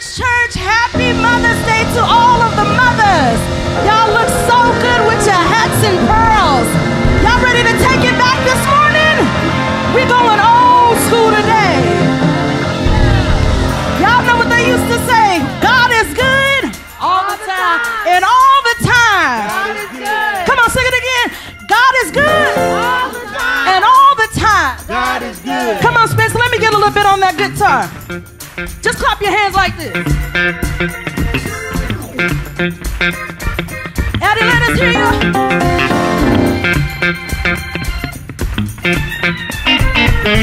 Bridge Church, happy Mother's Day to all of the mothers. Y'all look so good with your hats and pearls. Y'all ready to take it back this morning? We're going old school today. Y'all know what they used to say God is good All the time. and all the time. God is good. Come on, sing it again. God is good All the time. and all the time. God is good. Come on, Spencer, let me get a little bit on that guitar. Just clap your hands like this. Eddie, let us hear you.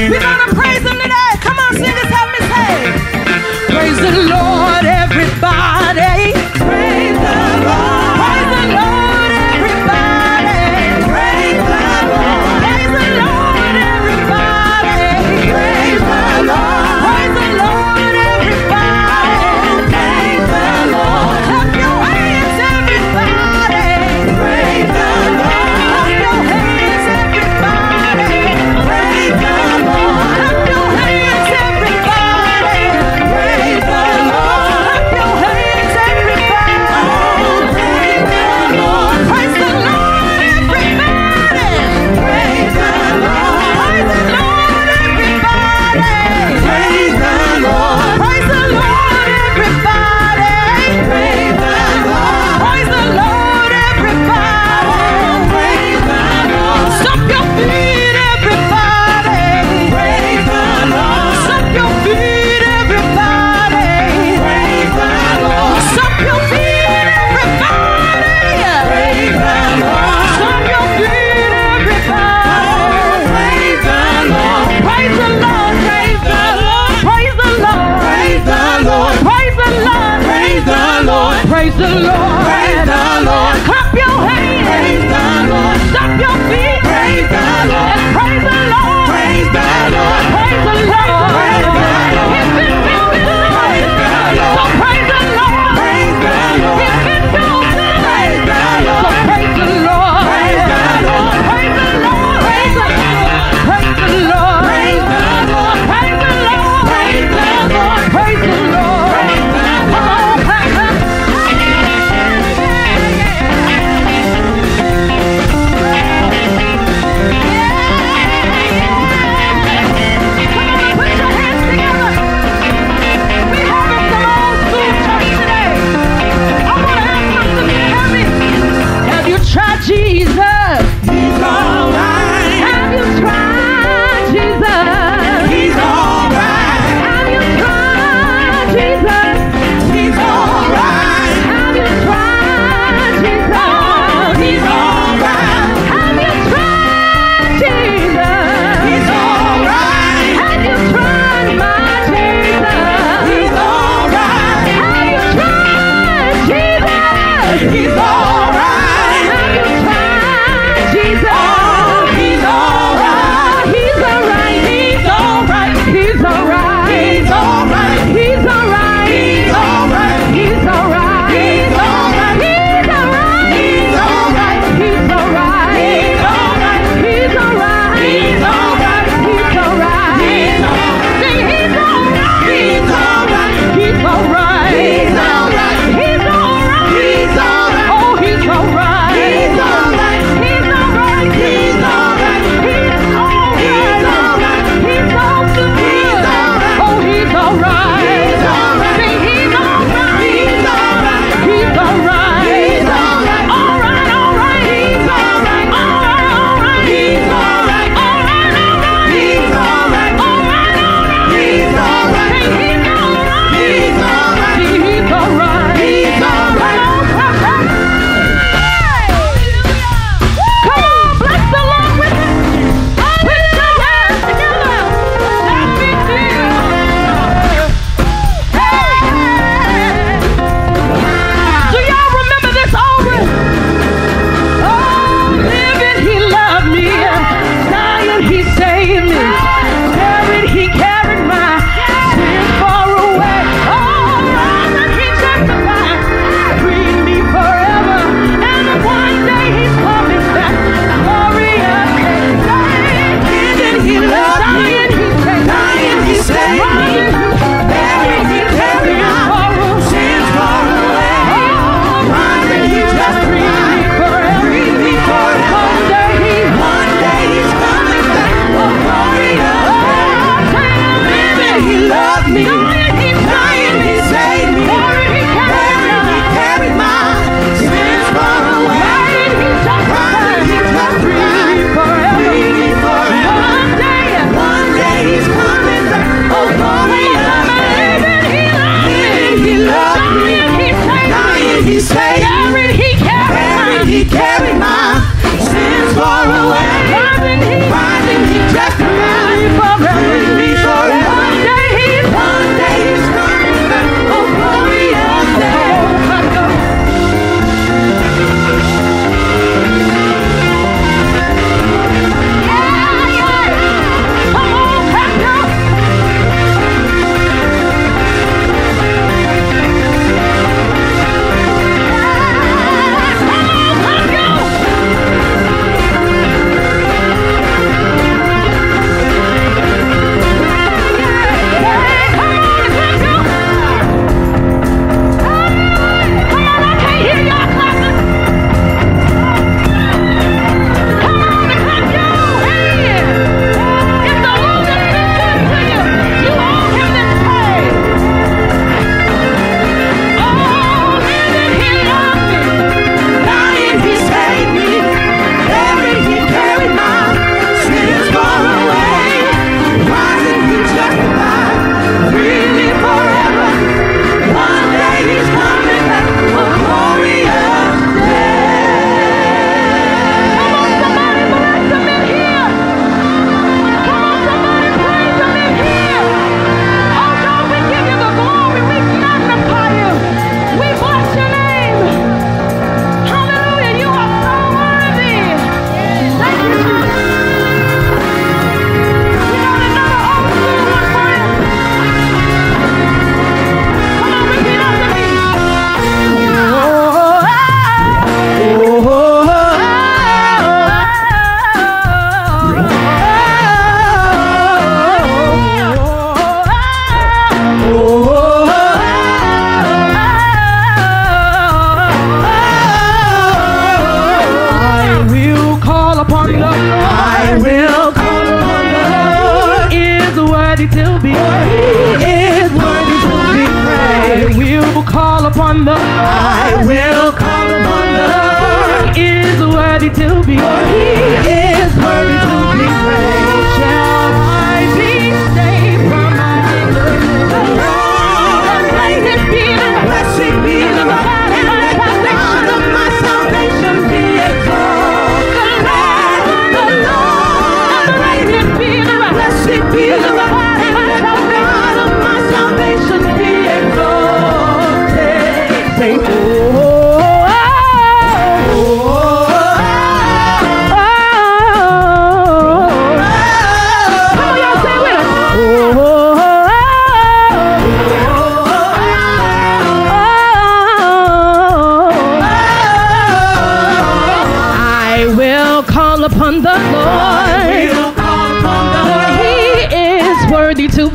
We're gonna praise him today. Come on, singers, help me say. Praise the Lord,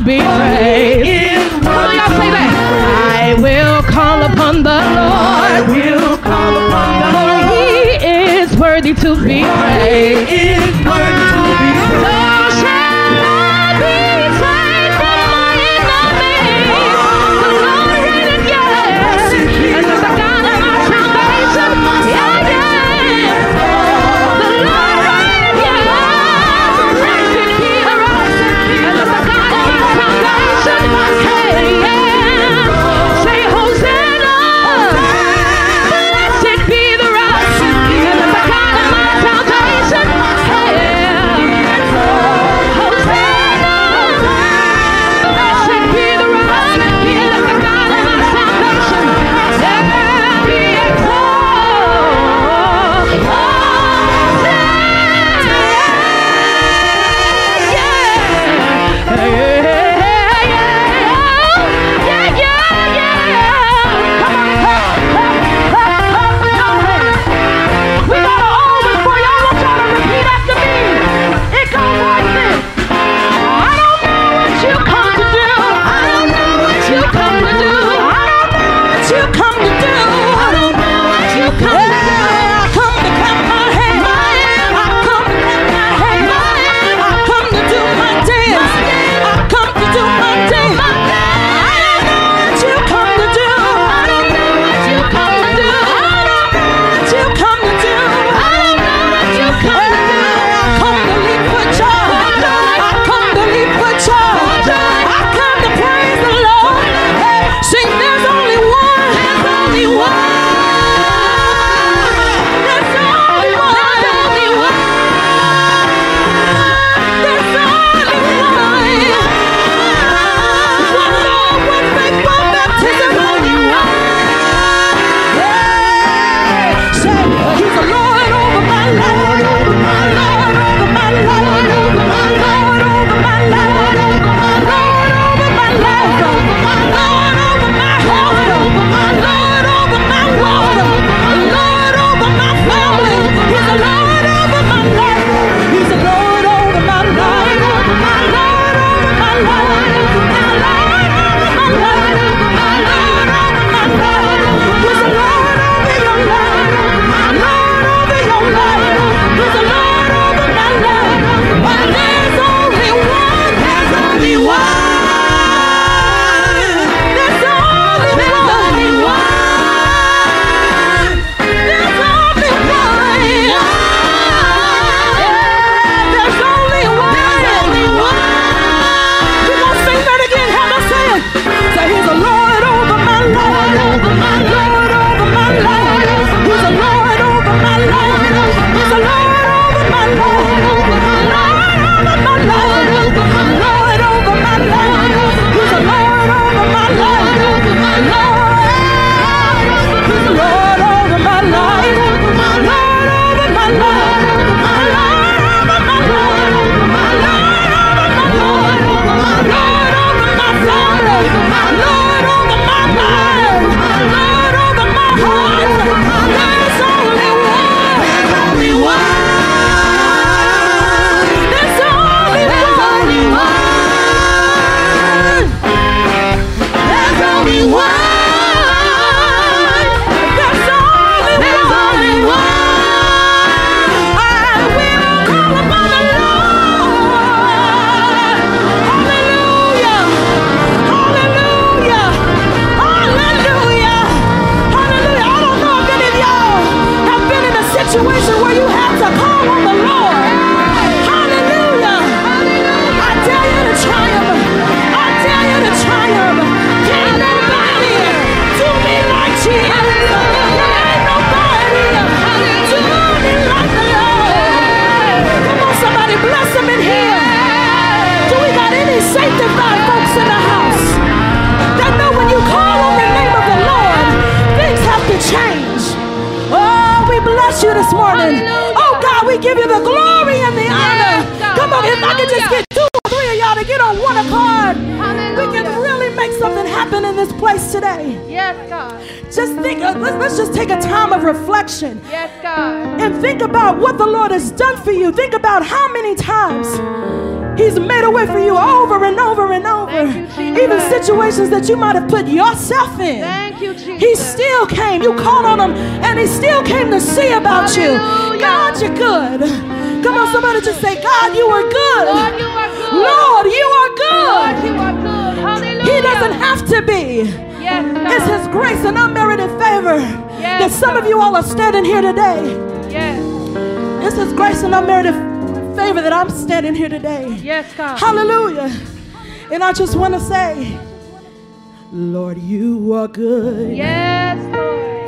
be. Come on, y'all say that. I will call upon the Lord. I will call upon the Lord. For he is worthy to be praised. this morning. Hallelujah. Oh God, we give you the glory and the honor. Yes, Come on, Hallelujah. if I could just get two or three of y'all to get on one accord, we can really make something happen in this place today. Yes, God. Just think, uh, let's, let's, just take a time of reflection. Yes, God. And think about what the Lord has done for you. Think about how many times. He's made a way for you over and over and over. You, Even situations that you might have put yourself in. Thank he still came. You called on him and he still came to see about you. God, you're good. Come on, somebody just say, God, you are good. Lord, you are good. Lord, you are Lord, you are good. Hallelujah. He doesn't have to be. Yes, God. It's his grace and unmerited favor that some of you all are standing here today. Yes. It's his grace and unmerited favor that I'm standing here today. Yes, God. Hallelujah. And I just want to say, Lord, you are good. Yes, Lord.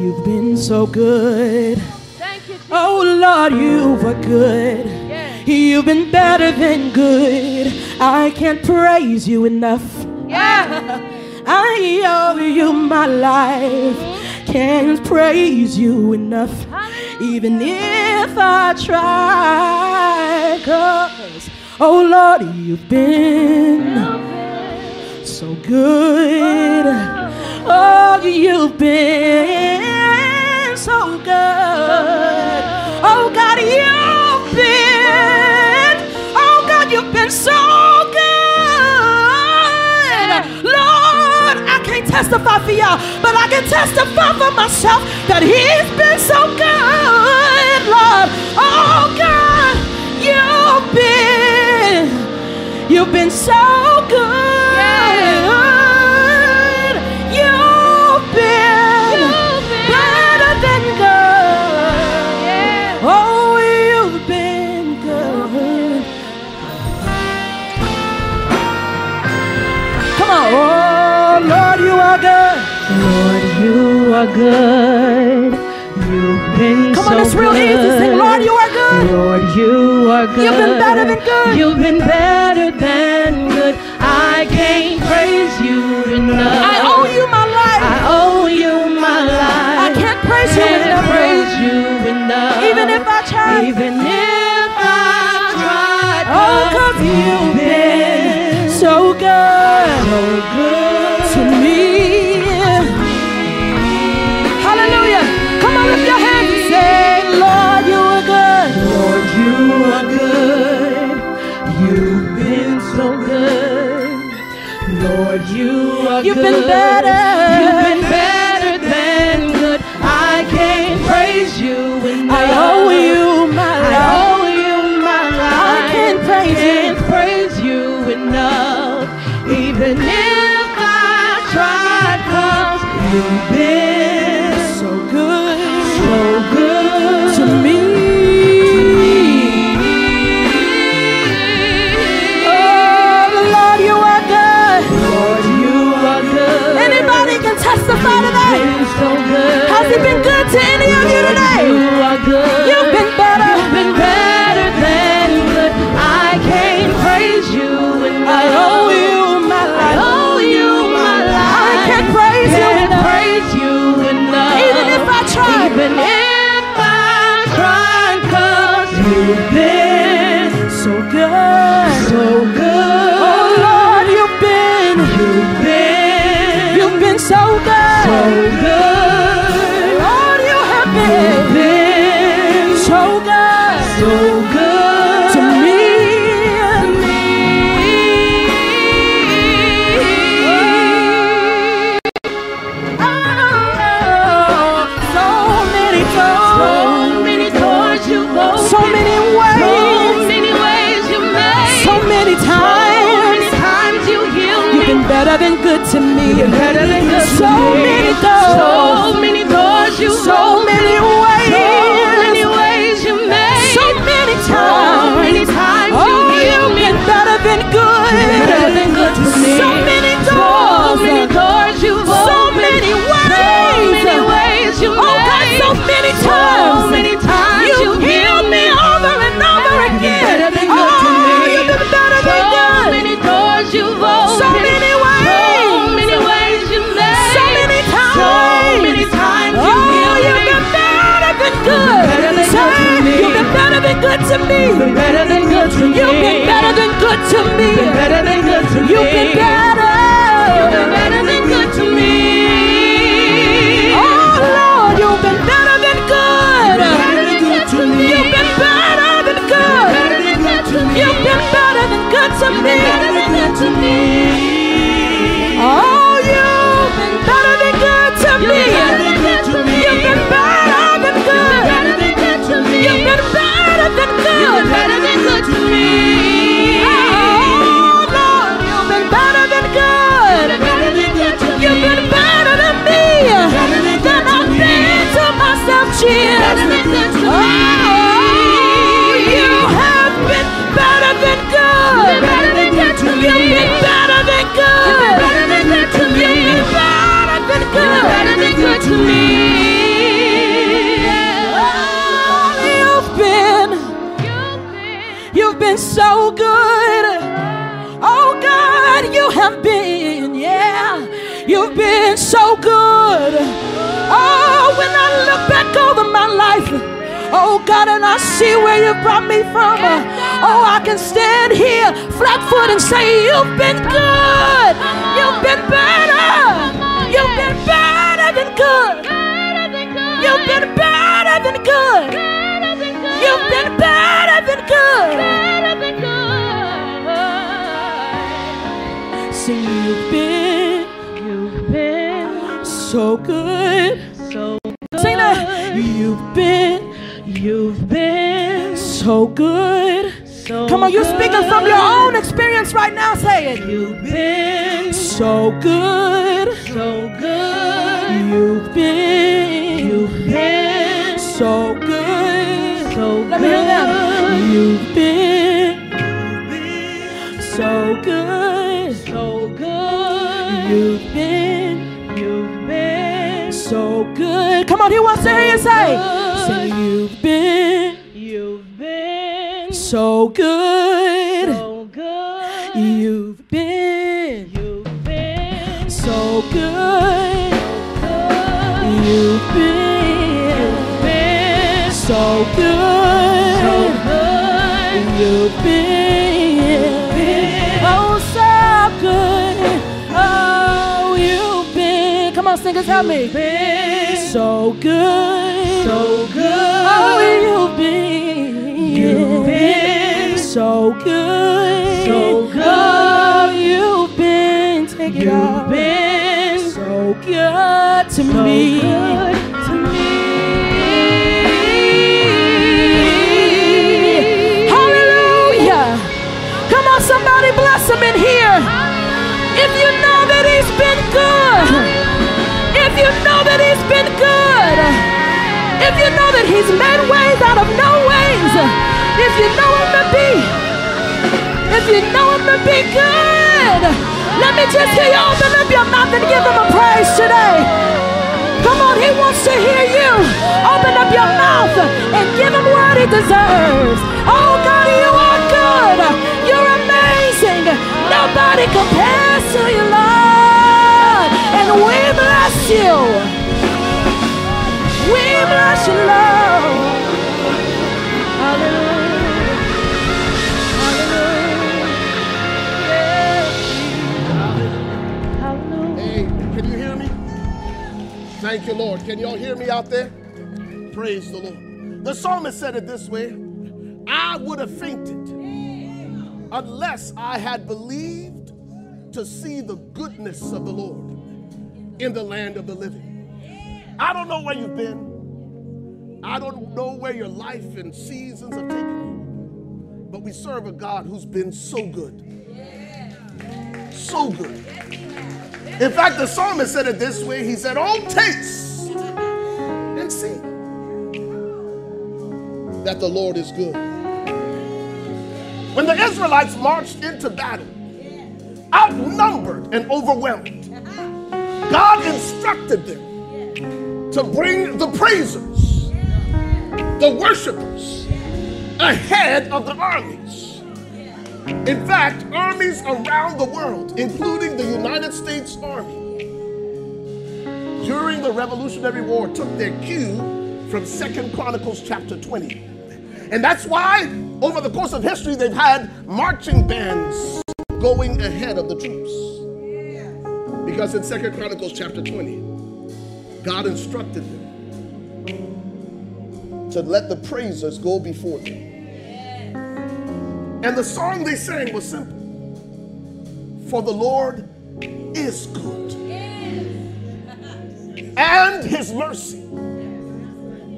You've been so good. Thank you, Jesus. Oh Lord, you were good. Yes. You've been better than good. I can't praise you enough. Yeah. I owe you my life. Mm-hmm. Can't praise you enough. Even if I try. Cause, oh Lord, you've been so good. Oh, you've been so good. Oh, God, you've been. Oh, God, you've been so good. Lord, I can't testify for y'all, but I can testify for myself that He's been so good, Lord. Oh, God, you've been. You've been so good. You've You've been. better than good. Oh, you've been good. Come on. Oh, Lord, you are good. Lord, you are good. You've been Come so on, it's real good. easy. Sing, Lord, you are good. Lord, you are good. You've been better than good. You've been better than good. I can't praise you enough. I owe you my life. I owe you my life. I can't praise you Can't enough. praise you enough. Even if I try. Even if I tried. Oh, cause you've been so good. so good. You've been better. You've been good to me. You've been better than good to So me. many doors, So many doors you so many So many ways, ways you made. so many So times. many times you Oh, healed you've me. been better than good. Better than good to me. So many been better than good to me. You've been better than good to me. You've been better than good to me. You've been better. You've been better than good to me. Oh Lord, you've been better than good. You've been better than good to me. You've been better than good. You've been better than good to me. You've been better than good to me. Oh, you've been, you've been so good. Oh God, you have been, yeah, you've been so good. Oh, when I look back over my life, oh God, and I see where you brought me from, oh, I can stand here flat foot and say, You've been good, you've been better, you've been better than good, you've been better than good, you've been better than good. Sing, you've been, You've been so good. so Sing that. You've been You've been so good. so Come on, you're speaking from your own experience right now. Say it. You've been So good. On, me. Been So good. so good. Oh, you've been. You've been so good. so good. Oh, you've been. Take it You've off. been so good to so me. good to me. Hallelujah. Come on, somebody bless him in here. If you know that he's been good. If you know that he's made ways out of no ways. If you know him to be. If you know him to be good. Let me just hear you open up your mouth and give him a praise today. Come on, he wants to hear you. Open up your mouth and give him what he deserves. Oh God, you are good. You're amazing. Nobody compares to you, Lord. And we bless you. Thank you, Lord. Can y'all hear me out there? Praise the Lord. The psalmist said it this way I would have fainted unless I had believed to see the goodness of the Lord in the land of the living. I don't know where you've been, I don't know where your life and seasons have taken you, but we serve a God who's been so good. So good. In fact, the psalmist said it this way He said, Oh, taste and see that the Lord is good. When the Israelites marched into battle, outnumbered and overwhelmed, God instructed them to bring the praisers, the worshipers, ahead of the armies. In fact, armies around the world, including the United States Army, during the Revolutionary War took their cue from Second Chronicles chapter 20. And that's why, over the course of history, they've had marching bands going ahead of the troops. Because in Second Chronicles chapter 20, God instructed them to let the praisers go before them. And the song they sang was simple For the Lord is good, and his mercy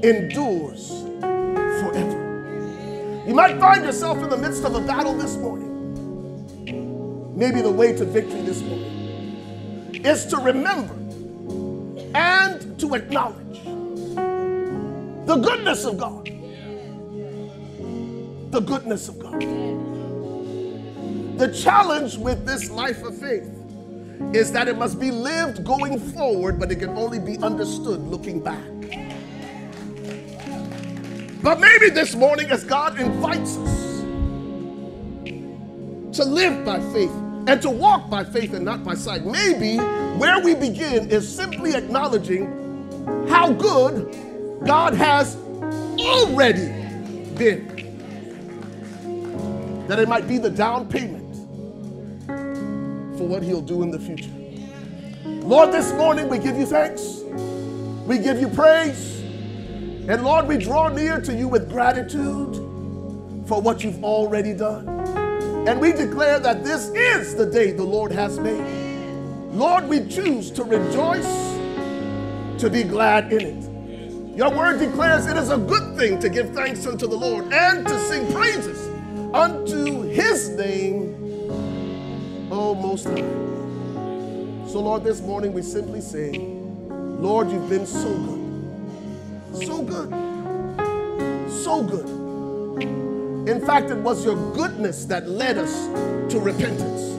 endures forever. You might find yourself in the midst of a battle this morning. Maybe the way to victory this morning is to remember and to acknowledge the goodness of God. The goodness of God. The challenge with this life of faith is that it must be lived going forward, but it can only be understood looking back. But maybe this morning, as God invites us to live by faith and to walk by faith and not by sight, maybe where we begin is simply acknowledging how good God has already been. That it might be the down payment for what He'll do in the future. Lord, this morning we give you thanks, we give you praise. And Lord, we draw near to you with gratitude for what you've already done. And we declare that this is the day the Lord has made. Lord, we choose to rejoice, to be glad in it. Your word declares it is a good thing to give thanks unto the Lord and to sing praises unto his name, O Most High. So, Lord, this morning we simply say, Lord, you've been so good. So good. So good. In fact, it was your goodness that led us to repentance.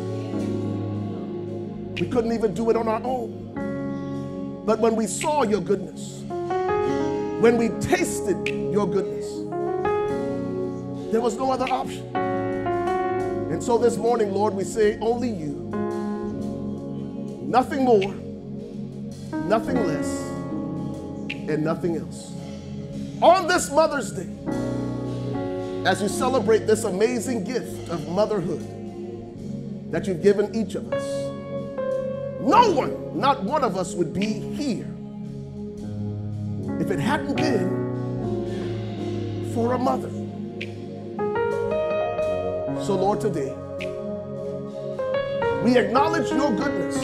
We couldn't even do it on our own. But when we saw your goodness, when we tasted your goodness, there was no other option. And so this morning, Lord, we say, only you. Nothing more, nothing less and nothing else. On this Mother's Day, as you celebrate this amazing gift of motherhood that you've given each of us, no one, not one of us, would be here if it hadn't been for a mother. So, Lord, today, we acknowledge your goodness.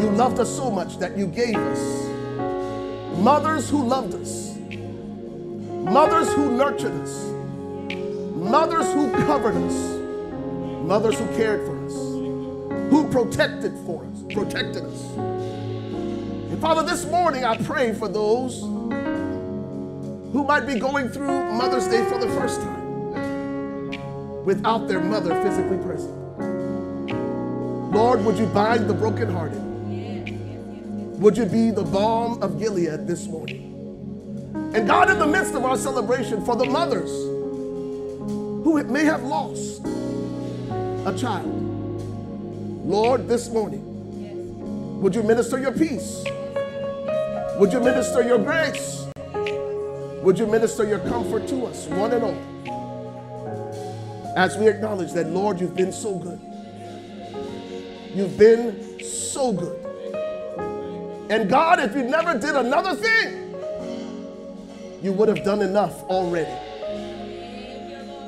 You loved us so much that you gave us mothers who loved us, mothers who nurtured us, mothers who covered us, mothers who cared for us, who protected for us, protected us. Father, this morning I pray for those who might be going through Mother's Day for the first time without their mother physically present. Lord, would you bind the brokenhearted? Would you be the balm of Gilead this morning? And God, in the midst of our celebration for the mothers who may have lost a child, Lord, this morning, would you minister your peace? Would you minister your grace? Would you minister your comfort to us, one and all? As we acknowledge that, Lord, you've been so good. You've been so good. And God, if you never did another thing, you would have done enough already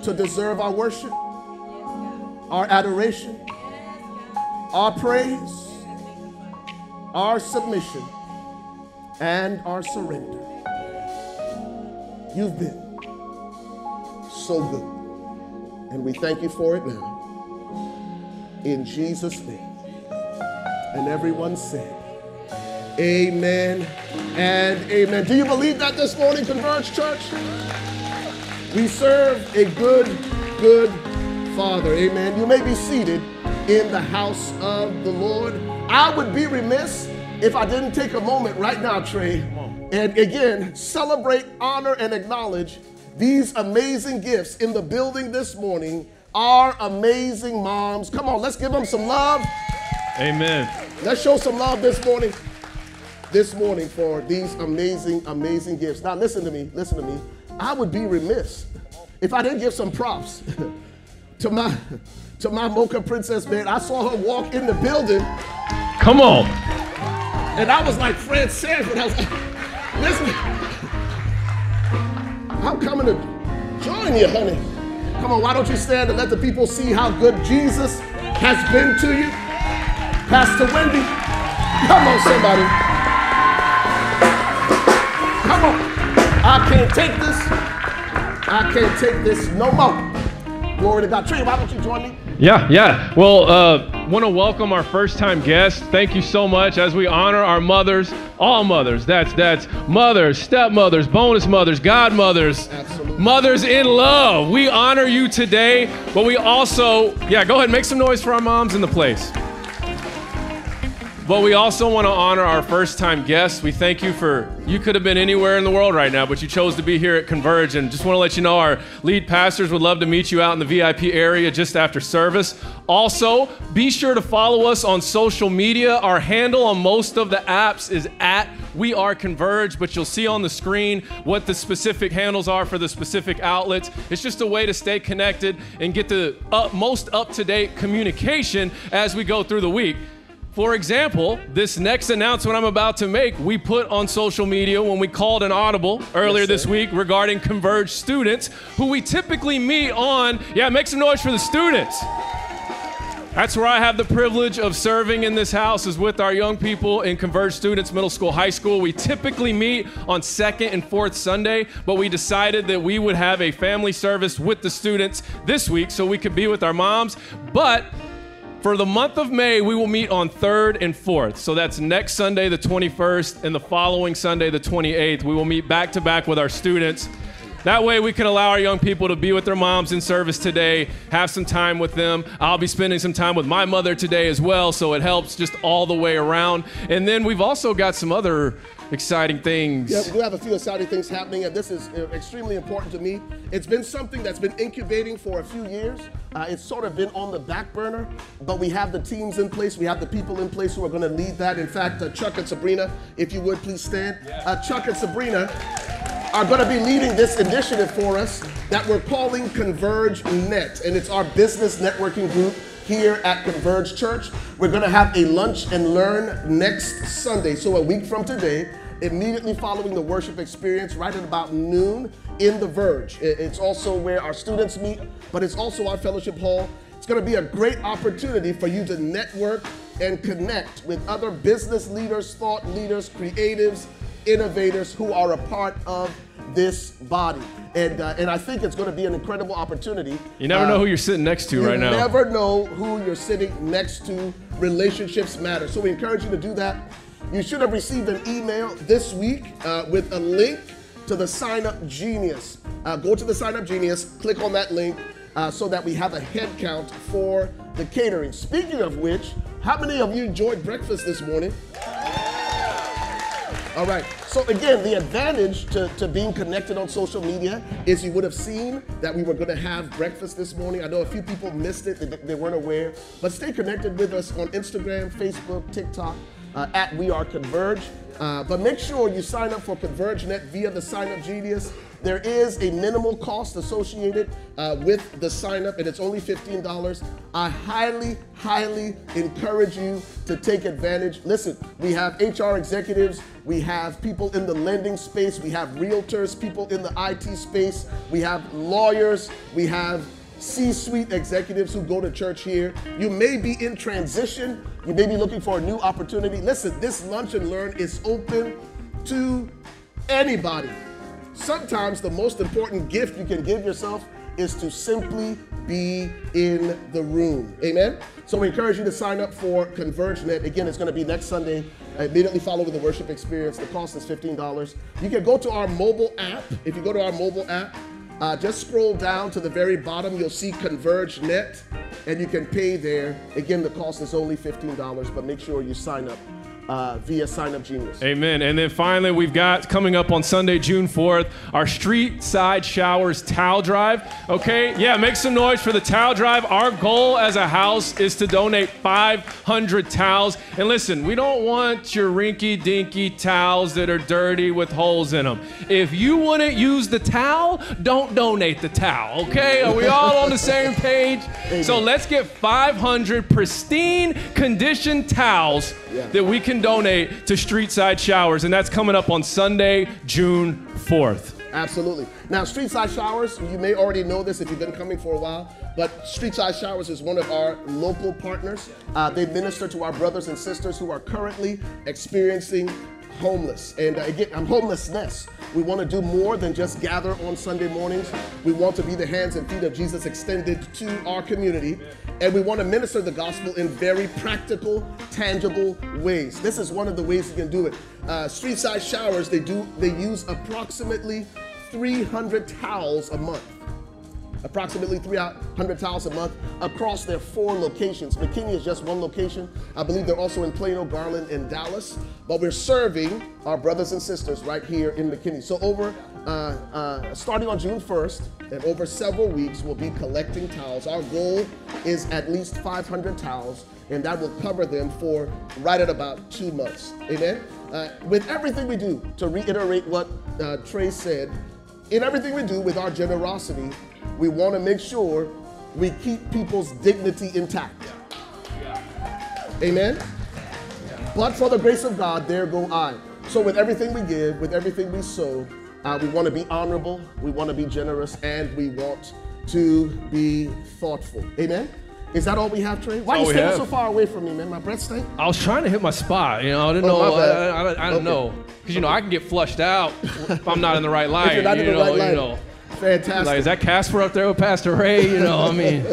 to deserve our worship, our adoration, our praise, our submission, and our surrender. You've been so good. And we thank you for it now. In Jesus' name. And everyone said, Amen and amen. Do you believe that this morning, Converge Church? We serve a good, good Father. Amen. You may be seated in the house of the Lord. I would be remiss if I didn't take a moment right now, Trey, and again celebrate, honor, and acknowledge these amazing gifts in the building this morning. Our amazing moms. Come on, let's give them some love. Amen. Let's show some love this morning this morning for these amazing, amazing gifts. Now, listen to me, listen to me. I would be remiss if I didn't give some props to my to my mocha princess, man. I saw her walk in the building. Come on. And I was like Fred Sanford. I was like, listen, I'm coming to join you, honey. Come on, why don't you stand and let the people see how good Jesus has been to you? Pastor Wendy, come on, somebody. Come on. I can't take this. I can't take this no more. Glory to God. Trey, why don't you join me? Yeah, yeah. Well, uh, want to welcome our first-time guests. Thank you so much as we honor our mothers, all mothers. That's that's mothers, stepmothers, bonus mothers, godmothers, Absolutely. mothers in love. We honor you today, but we also, yeah, go ahead, make some noise for our moms in the place. But we also want to honor our first time guests. We thank you for, you could have been anywhere in the world right now, but you chose to be here at Converge. And just want to let you know our lead pastors would love to meet you out in the VIP area just after service. Also, be sure to follow us on social media. Our handle on most of the apps is at We Are Converge, but you'll see on the screen what the specific handles are for the specific outlets. It's just a way to stay connected and get the up, most up to date communication as we go through the week. For example, this next announcement I'm about to make, we put on social media when we called an audible earlier Yes, this week regarding Converge students who we typically meet on. Yeah, make some noise for the students. That's where I have the privilege of serving in this house is with our young people in Converge Students Middle School, High School. We typically meet on second and fourth Sunday, but we decided that we would have a family service with the students this week so we could be with our moms. But for the month of May, we will meet on 3rd and 4th. So that's next Sunday, the 21st, and the following Sunday, the 28th. We will meet back to back with our students. That way, we can allow our young people to be with their moms in service today, have some time with them. I'll be spending some time with my mother today as well, so it helps just all the way around. And then we've also got some other exciting things. Yeah, we do have a few exciting things happening, and this is uh, extremely important to me. It's been something that's been incubating for a few years. Uh, it's sort of been on the back burner, but we have the teams in place. We have the people in place who are going to lead that. In fact, uh, Chuck and Sabrina, if you would please stand. Uh, Chuck and Sabrina are going to be leading this initiative for us that we're calling Converge Net, and it's our business networking group here at Converge Church. We're going to have a lunch and learn next Sunday, so a week from today, immediately following the worship experience, right at about noon in the Verge. It's also where our students meet, but it's also our fellowship hall. It's going to be a great opportunity for you to network and connect with other business leaders, thought leaders, creatives, innovators who are a part of this body. And, uh, and I think it's going to be an incredible opportunity. You never Uh, know who you're sitting next to right now. You never know who you're sitting next to. Relationships matter. So we encourage you to do that. You should have received an email this week uh, with a link to the Sign Up Genius. Uh, go to the Sign Up Genius, click on that link uh, so that we have a head count for the catering. Speaking of which, how many of you enjoyed breakfast this morning? All right. So again, the advantage to, to being connected on social media is you would have seen that we were going to have breakfast this morning. I know a few people missed it; they, they weren't aware. But stay connected with us on Instagram, Facebook, TikTok uh, at We Are Converge. Uh, but make sure you sign up for ConvergeNet via the Sign Up Genius. There is a minimal cost associated uh, with the sign up, and it's only $15. I highly, highly encourage you to take advantage. Listen, we have HR executives, we have people in the lending space, we have realtors, people in the IT space, we have lawyers, we have C suite executives who go to church here. You may be in transition, you may be looking for a new opportunity. Listen, this Lunch and Learn is open to anybody. Sometimes the most important gift you can give yourself is to simply be in the room. Amen? So we encourage you to sign up for ConvergeNet. Again, it's going to be next Sunday, immediately following the worship experience. The cost is $15. You can go to our mobile app. If you go to our mobile app, uh, just scroll down to the very bottom, you'll see ConvergeNet, and you can pay there. Again, the cost is only $15, but make sure you sign up uh, via Sign Up Genius. Amen. And then finally, we've got coming up on Sunday, June 4th, our Street Side Showers Towel Drive. Okay? Yeah, make some noise for the towel drive. Our goal as a house is to donate 500 towels. And listen, we don't want your rinky dinky towels that are dirty with holes in them. If you wouldn't use the towel, don't donate the towel. Okay? Are we all on the same page? So let's get 500 pristine condition towels Yeah. that we can donate to Street Side Showers, and that's coming up on Sunday, June 4th. Absolutely. Now, Street Side Showers, you may already know this if you've been coming for a while, but Street Side Showers is one of our local partners. Uh, they minister to our brothers and sisters who are currently experiencing homeless. And uh, again, um, homelessness. We want to do more than just gather on Sunday mornings. We want to be the hands and feet of Jesus extended to our community. And we want to minister the gospel in very practical, tangible ways. This is one of the ways you can do it. Uh, street side showers, they do they use approximately 300 towels a month. Approximately 300 towels a month across their four locations. McKinney is just one location. I believe they're also in Plano, Garland, and Dallas. But we're serving our brothers and sisters right here in McKinney. So over, uh, uh, starting on June 1st, and over several weeks, we'll be collecting towels. Our goal is at least 500 towels, and that will cover them for right at about two months. Amen. Uh, with everything we do, to reiterate what uh, Trey said, in everything we do with our generosity, we want to make sure we keep people's dignity intact. Amen. But for the grace of God, there go I. So with everything we give, with everything we sow, uh, we want to be honorable, we want to be generous, and we want to be thoughtful. Amen. Is that all we have, Trey? Why are you standing have. so far away from me, man? My breath stink. I was trying to hit my spot. You know, I didn't Oh, know. my I. I, I, I don't Okay. know because you know I can get flushed out if I'm not in the right line. If you're not you in the know, right you know. Fantastic. Like, is that Casper up there with Pastor Ray? You know, what I mean,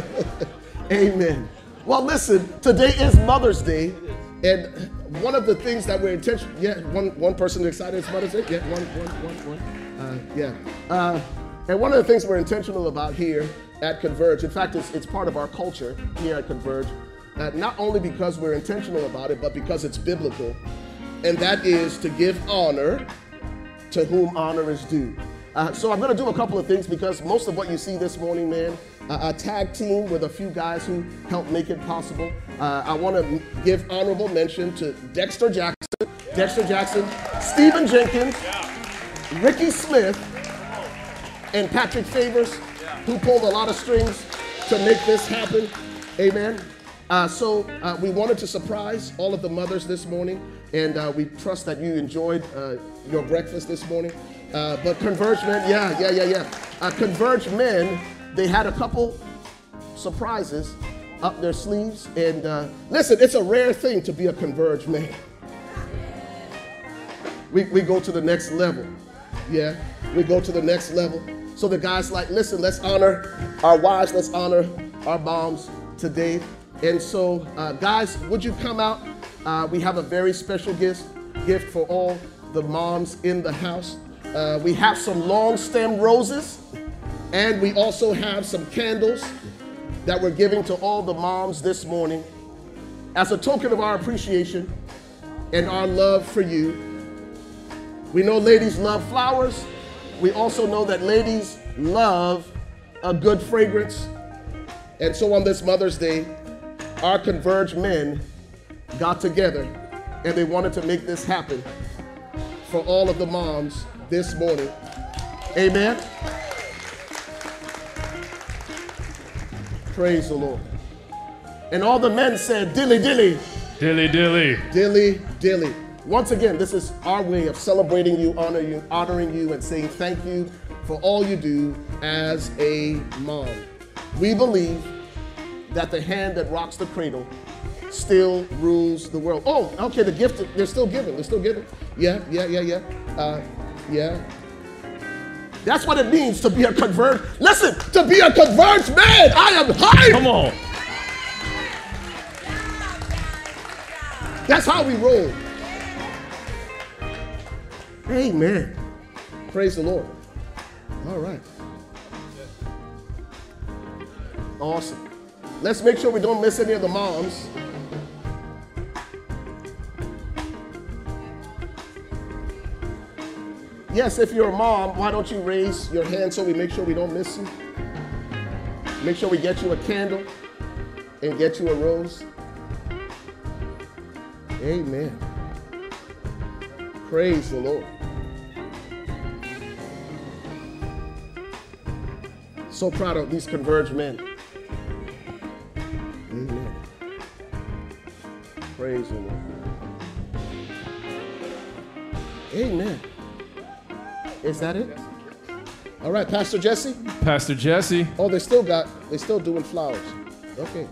Amen. Well, listen, today is Mother's Day, and one of the things that we're intentional. Yeah, one one person excited it's Mother's Day. Yeah, one one one one. Uh, yeah, uh, and one of the things we're intentional about here at Converge. In fact, it's it's part of our culture here at Converge. Uh, not only because we're intentional about it, but because it's biblical, and that is to give honor to whom honor is due. Uh, so I'm going to do a couple of things because most of what you see this morning, man, uh, a tag team with a few guys who helped make it possible. Uh, I want to give honorable mention to Dexter Jackson, Dexter Jackson, Stephen Jenkins, Ricky Smith, and Patrick Favors, who pulled a lot of strings to make this happen. Amen. Uh, so uh, we wanted to surprise all of the mothers this morning, and uh, we trust that you enjoyed uh, your breakfast this morning. Uh, but Converge Men, yeah, yeah, yeah, yeah. Uh, Converge Men, they had a couple surprises up their sleeves, and uh, listen, it's a rare thing to be a Converge man. We, we go to the next level. Yeah, we go to the next level. So the guy's like, listen, let's honor our wives, let's honor our moms today. And so, uh, guys, would you come out? Uh, we have a very special gift, gift for all the moms in the house. Uh, we have some long stem roses, and we also have some candles that we're giving to all the moms this morning as a token of our appreciation and our love for you. We know ladies love flowers. We also know that ladies love a good fragrance. And so on this Mother's Day, our Converge men got together and they wanted to make this happen for all of the moms this morning. Amen. Praise the Lord. And all the men said, Dilly, dilly. dilly dilly. Dilly dilly. Once again, this is our way of celebrating you, honor you, honoring you, and saying thank you for all you do as a mom. We believe that the hand that rocks the cradle still rules the world. Oh, okay, the gift, they're still giving, they're still giving. Yeah, yeah, yeah, yeah. Uh, yeah. That's what it means to be a convert. Listen, to be a converged man, I am hyped. Come on. That's how we roll. Amen. Praise the Lord. All right. Awesome. Let's make sure we don't miss any of the moms. Yes, if you're a mom, why don't you raise your hand so we make sure we don't miss you? Make sure we get you a candle and get you a rose. Amen. Praise the Lord. So proud of these converged men. Amen. Praise the Lord. Amen. Is that it? All right, Pastor Jesse. Pastor Jesse. Oh, they still got, they still doing flowers. Okay.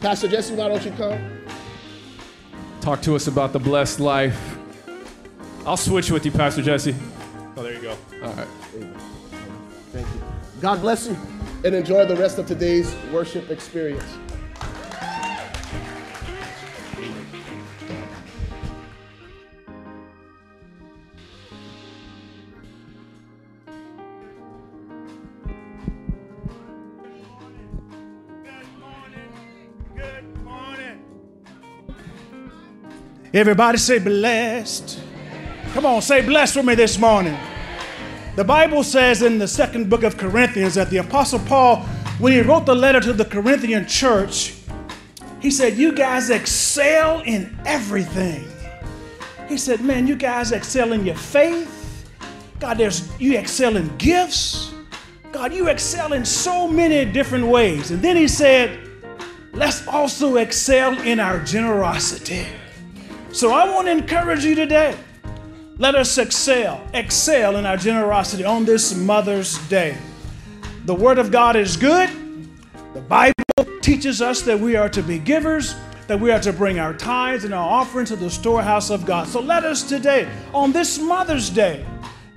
Pastor Jesse, why don't you come? Talk to us about the blessed life. I'll switch with you, Pastor Jesse. Oh, there you go. All right. Thank you. God bless you and enjoy the rest of today's worship experience. Everybody say blessed. Come on, say blessed with me this morning. The Bible says in the second book of Corinthians that the Apostle Paul, when he wrote the letter to the Corinthian church, he said, You guys excel in everything. He said, Man, you guys excel in your faith. God, there's you excel in gifts. God, you excel in so many different ways. And then he said, Let's also excel in our generosity. So I want to encourage you today. Let us excel, excel in our generosity on this Mother's Day. The Word of God is good. The Bible teaches us that we are to be givers, that we are to bring our tithes and our offerings to the storehouse of God. So let us today, on this Mother's Day,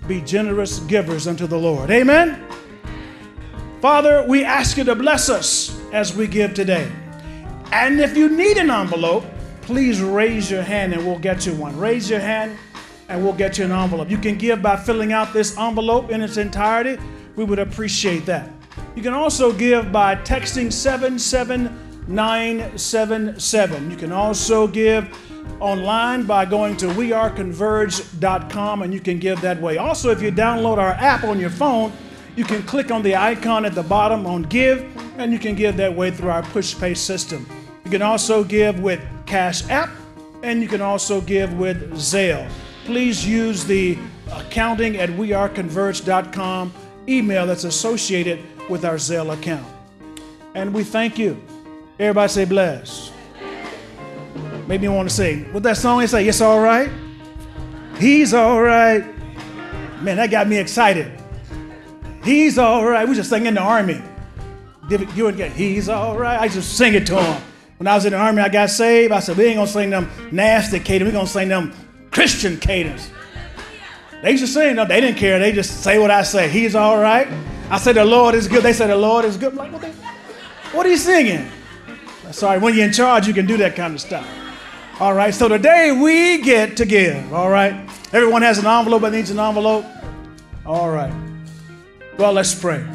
be generous givers unto the Lord. Amen. Father, we ask you to bless us as we give today. And if you need an envelope, please raise your hand and we'll get you one. Raise your hand and we'll get you an envelope. You can give by filling out this envelope in its entirety. We would appreciate that. You can also give by texting 77977. You can also give online by going to weareconverge.com and you can give that way. Also, if you download our app on your phone, you can click on the icon at the bottom on give and you can give that way through our push pay system. You can also give with Cash App and you can also give with Zelle. Please use the accounting at weareconverge.com email that's associated with our Zelle account. And we thank you. Everybody say bless. Made me want to sing. what that song they say? It's all right. He's all right. Man, that got me excited. He's all right. We just sang in the army. You would get, he's all right. I just sing it to him. When I was in the army, I got saved. I said, we ain't gonna sing them nasty cadence. We're gonna sing them Christian cadence. They used to sing, no, they didn't care. They just say what I say. He's all right. I said, the Lord is good. They said, the Lord is good. I'm like, what, they, what are you singing? Sorry, when you're in charge, you can do that kind of stuff. All right, so today we get to give. All right, everyone has an envelope that needs an envelope. All right, well, let's pray.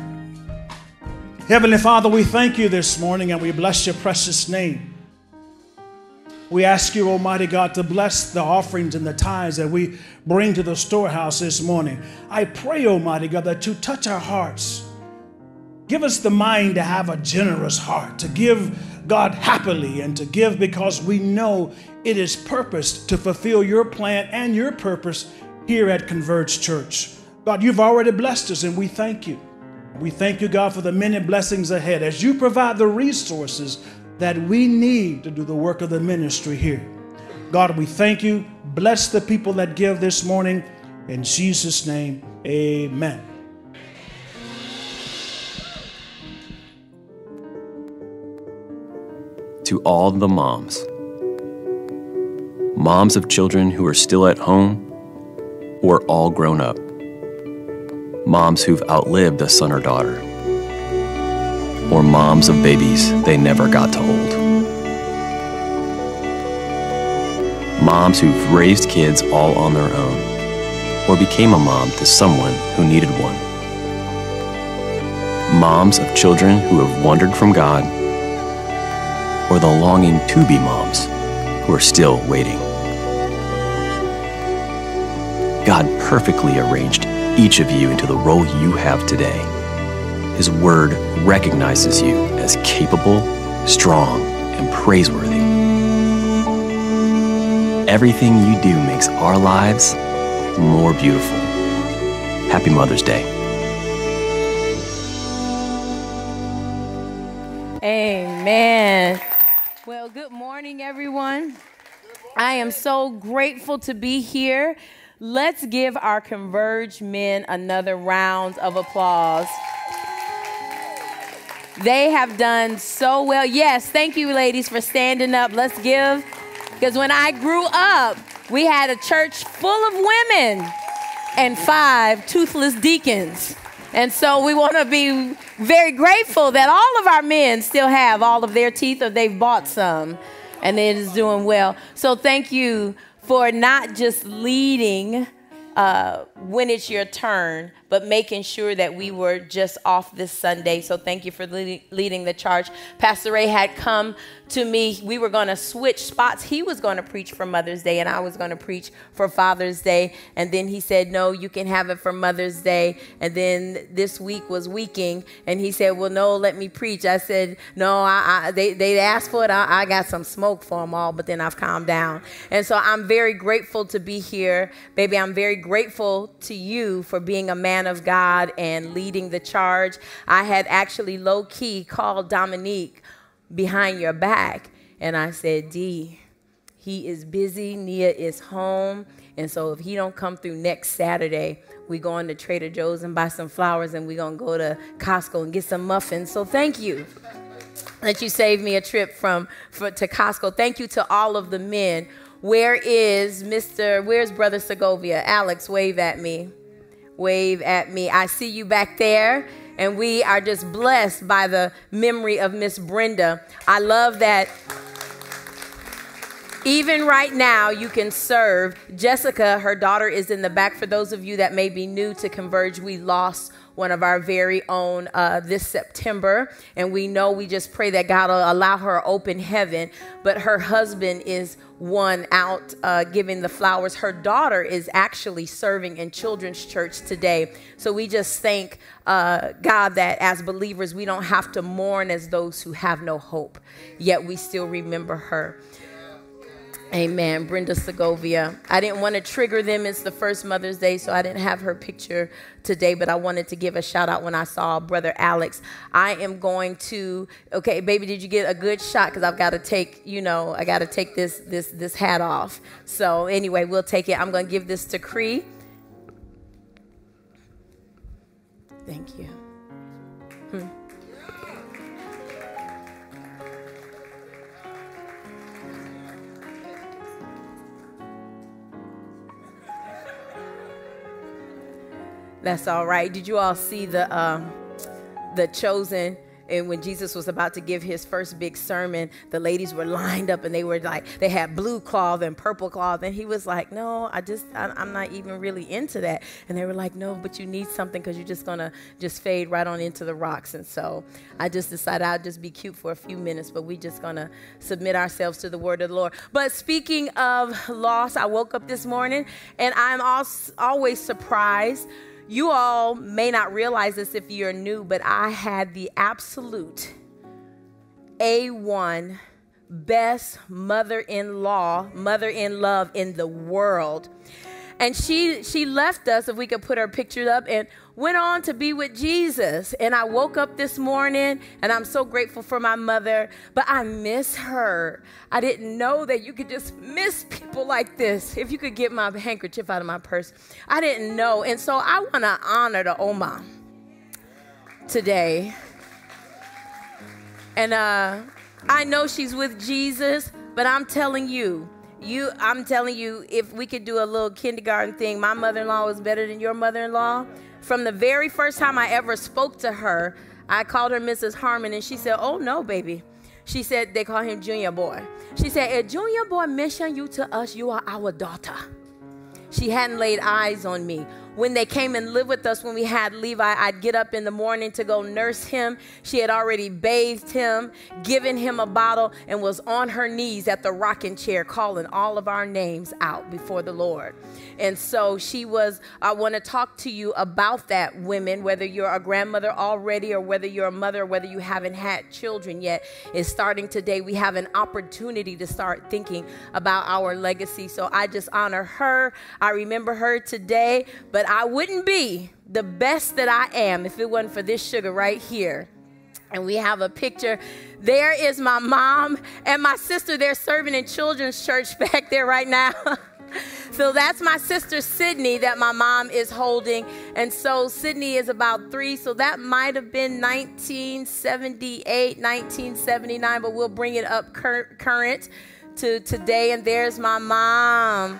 Heavenly Father, we thank you this morning and we bless your precious name. We ask you, Almighty God, to bless the offerings and the tithes that we bring to the storehouse this morning. I pray, Almighty God, that you touch our hearts. Give us the mind to have a generous heart, to give God happily, and to give because we know it is purposed to fulfill your plan and your purpose here at Converge Church. God, you've already blessed us, and we thank you. We thank you, God, for the many blessings ahead as you provide the resources that we need to do the work of the ministry here. God, we thank you. Bless the people that give this morning. In Jesus' name, amen. To all the moms, moms of children who are still at home or all grown up, moms who've outlived a son or daughter or moms of babies they never got to hold. Moms who've raised kids all on their own, or became a mom to someone who needed one. Moms of children who have wandered from God, or the longing to be moms who are still waiting. God perfectly arranged each of you into the role you have today. His Word recognizes you as capable, strong, and praiseworthy. Everything you do makes our lives more beautiful. Happy Mother's Day. Amen. Well, good morning, everyone. I am so grateful to be here. Let's give our Converge men another round of applause. They have done so well. Yes, thank you, ladies, for standing up. Let's give. Because when I grew up, we had a church full of women and five toothless deacons. And so we want to be very grateful that all of our men still have all of their teeth or they've bought some and it is doing well. So thank you for not just leading uh, when it's your turn, but making sure that we were just off this Sunday. So thank you for leading, leading the charge. Pastor Ray had come to me. We were going to switch spots. He was going to preach for Mother's Day, and I was going to preach for Father's Day. And then he said, No, you can have it for Mother's Day. And then this week was weeking, and he said, Well, no, let me preach. I said, No, I, I, they, they asked for it. I, I got some smoke for them all, but then I've calmed down. And so I'm very grateful to be here. Baby, I'm very grateful to you for being a man of God and leading the charge. I had actually low key called Dominique behind your back, and I said, D, he is busy. Nia is home. And so if he don't come through next Saturday, we going to Trader Joe's and buy some flowers and we going to go to Costco and get some muffins. So thank you that you saved me a trip from for, to Costco. Thank you to all of the men. Where is Mr. Where's Brother Segovia? Alex, wave at me. Wave at me. I see you back there. And we are just blessed by the memory of Miss Brenda. I love that even right now, you can serve. Jessica, her daughter, is in the back. For those of you that may be new to Converge, we lost one of our very own uh, this September. And we know we just pray that God will allow her open heaven. But her husband is one out uh, giving the flowers. Her daughter is actually serving in children's church today. So we just thank uh, God that as believers, we don't have to mourn as those who have no hope, yet we still remember her. Amen. Brenda Segovia. I didn't want to trigger them. It's the first Mother's Day, so I didn't have her picture today, but I wanted to give a shout out when I saw Brother Alex. I am going to, okay, baby, did you get a good shot? Because I've got to take, you know, I got to take this, this, this hat off. So anyway, we'll take it. I'm going to give this to Cree. Thank you. That's all right. Did you all see the um, the chosen? And when Jesus was about to give his first big sermon, the ladies were lined up and they were like, they had blue cloth and purple cloth. And he was like, No, I just, I, am not even really into that. And they were like, No, but you need something because you're just going to just fade right on into the rocks. And so I just decided I'd just be cute for a few minutes, but we just going to submit ourselves to the word of the Lord. But speaking of loss, I woke up this morning and I'm always surprised you all may not realize this if you're new, but I had the absolute A1 best mother in law, mother in love in the world. And she she left us, if we could put her picture up, and went on to be with Jesus. And I woke up this morning and I'm so grateful for my mother, but I miss her. I didn't know that you could just miss people like this. If you could get my handkerchief out of my purse, I didn't know. And so I want to honor the Oma today. And uh, I know she's with Jesus, but I'm telling you, you I'm telling you, if we could do a little kindergarten thing, my mother-in-law was better than your mother-in-law. From the very first time I ever spoke to her, I called her Mrs. Harmon, and she said, Oh, no, baby. She said, They call him Junior Boy. She said, If Junior Boy mentioned you to us, you are our daughter. She hadn't laid eyes on me when they came and lived with us when we had Levi, I'd get up in the morning to go nurse him. She had already bathed him, given him a bottle, and was on her knees at the rocking chair calling all of our names out before the Lord. And so she was, I want to talk to you about that, women, whether you're a grandmother already or whether you're a mother, whether you haven't had children yet. Is starting today. We have an opportunity to start thinking about our legacy. So I just honor her. I remember her today, but I wouldn't be the best that I am if it wasn't for this sugar right here. And we have a picture. There is my mom and my sister. They're serving in children's church back there right now. so that's my sister Sydney that my mom is holding. And so Sydney is about three. So that might have been 1978, 1979, but we'll bring it up cur- current to today. And there's my mom.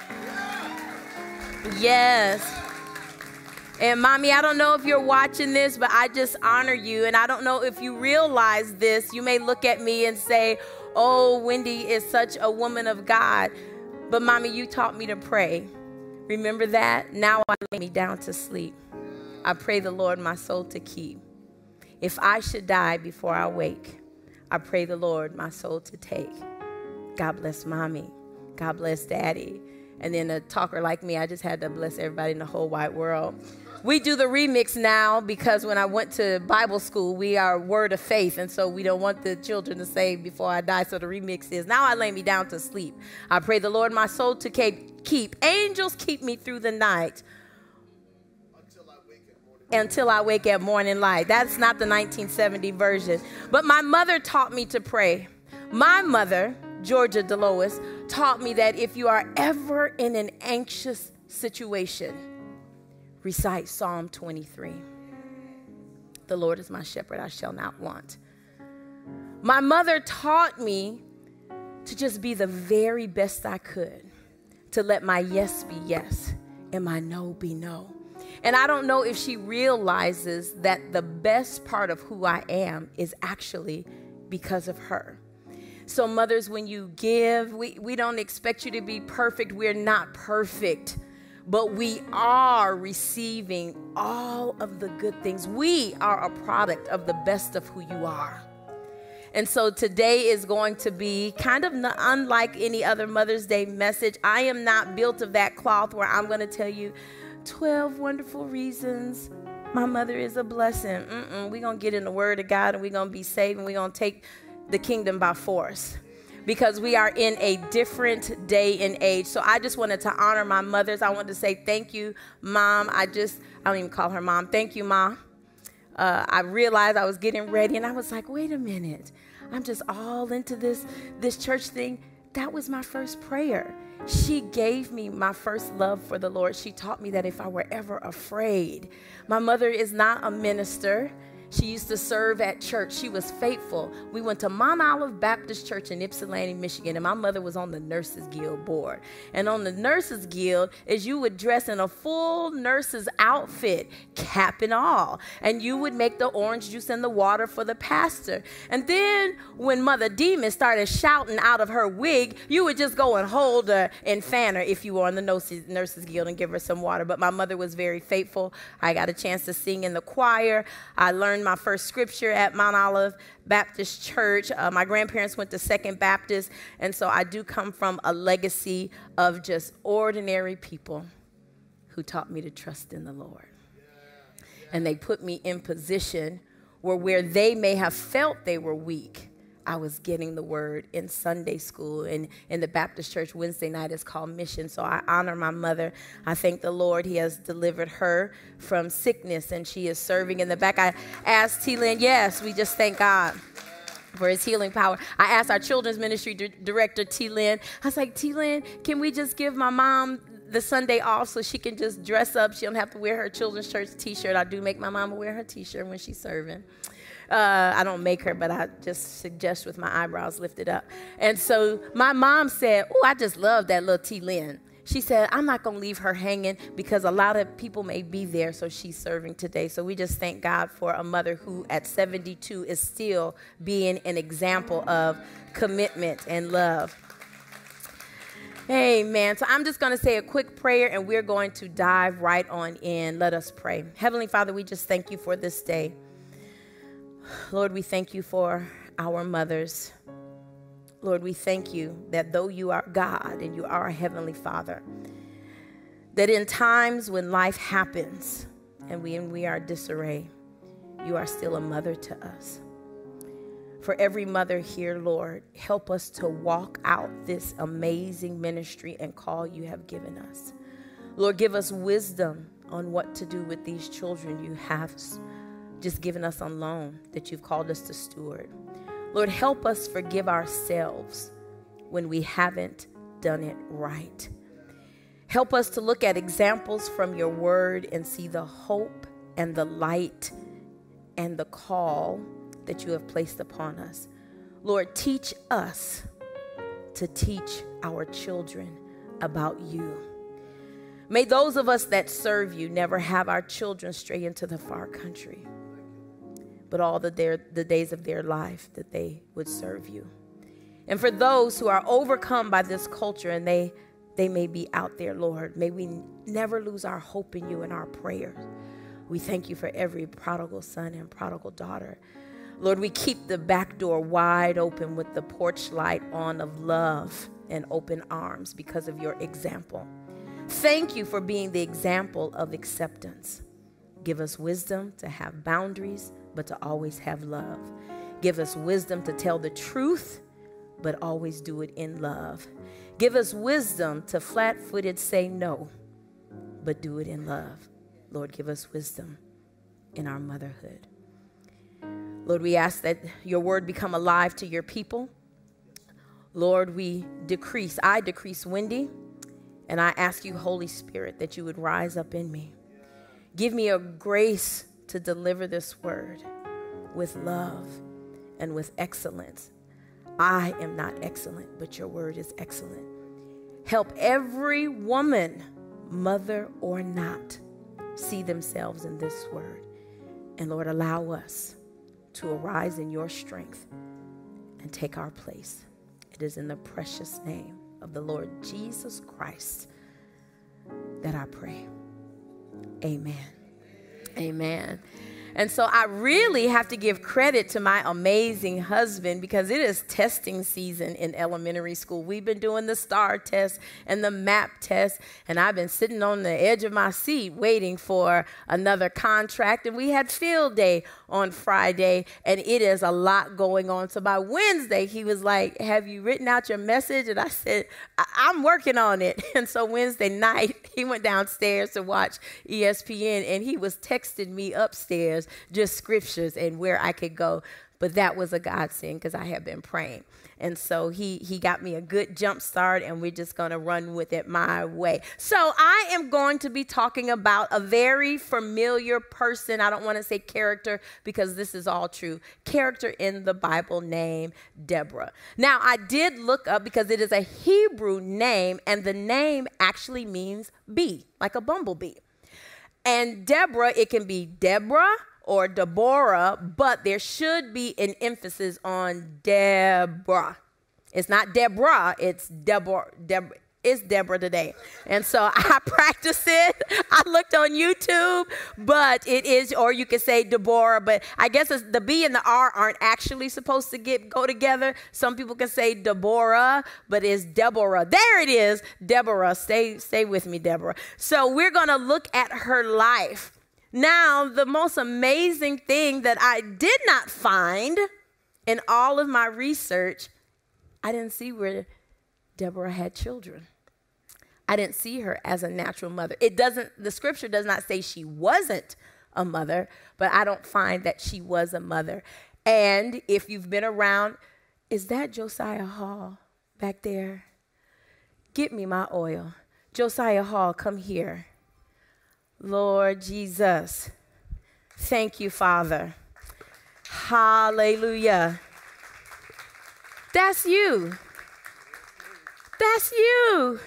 Yes. And mommy, I don't know if you're watching this, but I just honor you. And I don't know if you realize this. You may look at me and say, Oh, Wendy is such a woman of God. But mommy, you taught me to pray Remember that? Now I lay me down to sleep. I pray the Lord my soul to keep. If I should die before I wake, I pray the Lord my soul to take. God bless mommy. God bless daddy. And then a talker like me, I just had to bless everybody in the whole wide world. We do the remix now because when I went to Bible school, we are word of faith. And so we don't want the children to say before I die. So the remix is now I lay me down to sleep. I pray the Lord my soul to keep. Angels keep me through the night until I wake at morning light. That's not the 1970 version. But my mother taught me to pray. My mother, Georgia Delois, taught me that if you are ever in an anxious situation, recite Psalm 23. The Lord is my shepherd, I shall not want. My mother taught me to just be the very best I could, to let my yes be yes and my no be no. And I don't know if she realizes that the best part of who I am is actually because of her. So, mothers, when you give, we, we don't expect you to be perfect. We're not perfect but we are receiving all of the good things. We are a product of the best of who you are. And so today is going to be kind of unlike any other Mother's Day message. I am not built of that cloth where I'm going to tell you 12 wonderful reasons my mother is a blessing. We're going to get in the Word of God and we're going to be saved and we're going to take the kingdom by force because we are in a different day and age. So I just wanted to honor my mothers. I wanted to say thank you, mom. I just, I don't even call her mom. Thank you, mom. Uh, I realized I was getting ready and I was like, wait a minute. I'm just all into this, this church thing. That was my first prayer. She gave me my first love for the Lord. She taught me that if I were ever afraid, my mother is not a minister. She used to serve at church. She was faithful. We went to Mount Olive Baptist Church in Ypsilanti, Michigan, and my mother was on the Nurses Guild board. And on the Nurses Guild is you would dress in a full nurse's outfit, cap and all, and you would make the orange juice and the water for the pastor. And then when Mother Demon started shouting out of her wig, you would just go and hold her and fan her if you were on the Nurses, Nurses Guild and give her some water. But my mother was very faithful. I got a chance to sing in the choir. I learned learned my first scripture at Mount Olive Baptist Church. Uh, my grandparents went to Second Baptist, and so I do come from a legacy of just ordinary people who taught me to trust in the Lord. And they put me in position where where they may have felt they were weak, I was getting the word in Sunday school and in the Baptist church Wednesday night is called mission. So I honor my mother. I thank the Lord. He has delivered her from sickness and she is serving in the back. I asked T. Lynn, yes, we just thank God for his healing power. I asked our children's ministry d- director, T. Lynn, I was like, T. Lynn, can we just give my mom the Sunday off so she can just dress up? She don't have to wear her children's church t-shirt. I do make my mama wear her t-shirt when she's serving. Uh, I don't make her, but I just suggest with my eyebrows lifted up. And so my mom said, Oh, I just love that little T. Lynn. She said, I'm not to leave her hanging because a lot of people may be there, so she's serving today. So we just thank God for a mother who, at 72, is still being an example of commitment and love. Amen. So I'm just going to say a quick prayer and we're going to dive right on in. Let us pray. Heavenly Father, we just thank you for this day. Lord, we thank you for our mothers. Lord, we thank you that though you are God and you are a heavenly Father, that in times when life happens and we, and we are disarray, you are still a mother to us. For every mother here, Lord, help us to walk out this amazing ministry and call you have given us. Lord, give us wisdom on what to do with these children you have just given us on loan that you've called us to steward. Lord, help us forgive ourselves when we haven't done it right. Help us to look at examples from your word and see the hope and the light and the call that you have placed upon us. Lord, teach us to teach our children about you. May those of us that serve you never have our children stray into the far country but all the, their, the days of their life that they would serve you. And for those who are overcome by this culture and they they may be out there, Lord. May we never lose our hope in you and our prayers. We thank you for every prodigal son and prodigal daughter. Lord, we keep the back door wide open with the porch light on of love and open arms because of your example. Thank you for being the example of acceptance. Give us wisdom to have boundaries, but to always have love. Give us wisdom to tell the truth, but always do it in love. Give us wisdom to flat footed say no, but do it in love. Lord, give us wisdom in our motherhood. Lord, we ask that your word become alive to your people. Lord, we decrease, I decrease Wendy, and I ask you, Holy Spirit, that you would rise up in me. Give me a grace to deliver this word with love and with excellence. I am not excellent, but your word is excellent. Help every woman, mother or not, see themselves in this word. And Lord, allow us to arise in your strength and take our place. It is in the precious name of the Lord Jesus Christ that I pray. Amen. Amen. And so I really have to give credit to my amazing husband because it is testing season in elementary school. We've been doing the STAR test and the MAP test, and I've been sitting on the edge of my seat waiting for another contract. And we had field day on Friday, and it is a lot going on. So by Wednesday, he was like, Have you written out your message? And I said, I- am working on it. And so Wednesday night, he went downstairs to watch ESPN, and he was texting me upstairs just scriptures and where I could go. But that was a godsend because I had been praying. And so he he got me a good jump start and we're just going to run with it my way. So I am going to be talking about a very familiar person. I don't want to say character because this is all true. Character in the Bible named Deborah. Now I did look up because it is a Hebrew name and the name actually means bee, like a bumblebee. And Deborah, it can be Deborah or Deborah, but there should be an emphasis on Deborah. It's not Deborah, it's Deborah. Deborah. It's Deborah today. And so I practiced it. I looked on YouTube, but it is, or you could say Deborah, but I guess the B and the R aren't actually supposed to get go together. Some people can say Deborah, but it's Deborah. There it is, Deborah. Stay, stay with me, Deborah. So we're gonna look at her life. Now, the most amazing thing that I did not find in all of my research, I didn't see where Deborah had children. I didn't see her as a natural mother. It doesn't, the scripture does not say she wasn't a mother, but I don't find that she was a mother. And if you've been around, is that Josiah Hall back there? Get me my oil. Josiah Hall, come here. Lord Jesus. Thank you, Father. Hallelujah. That's you. That's you.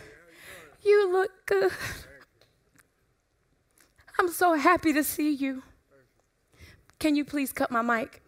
You look good. I'm so happy to see you. Can you please cut my mic?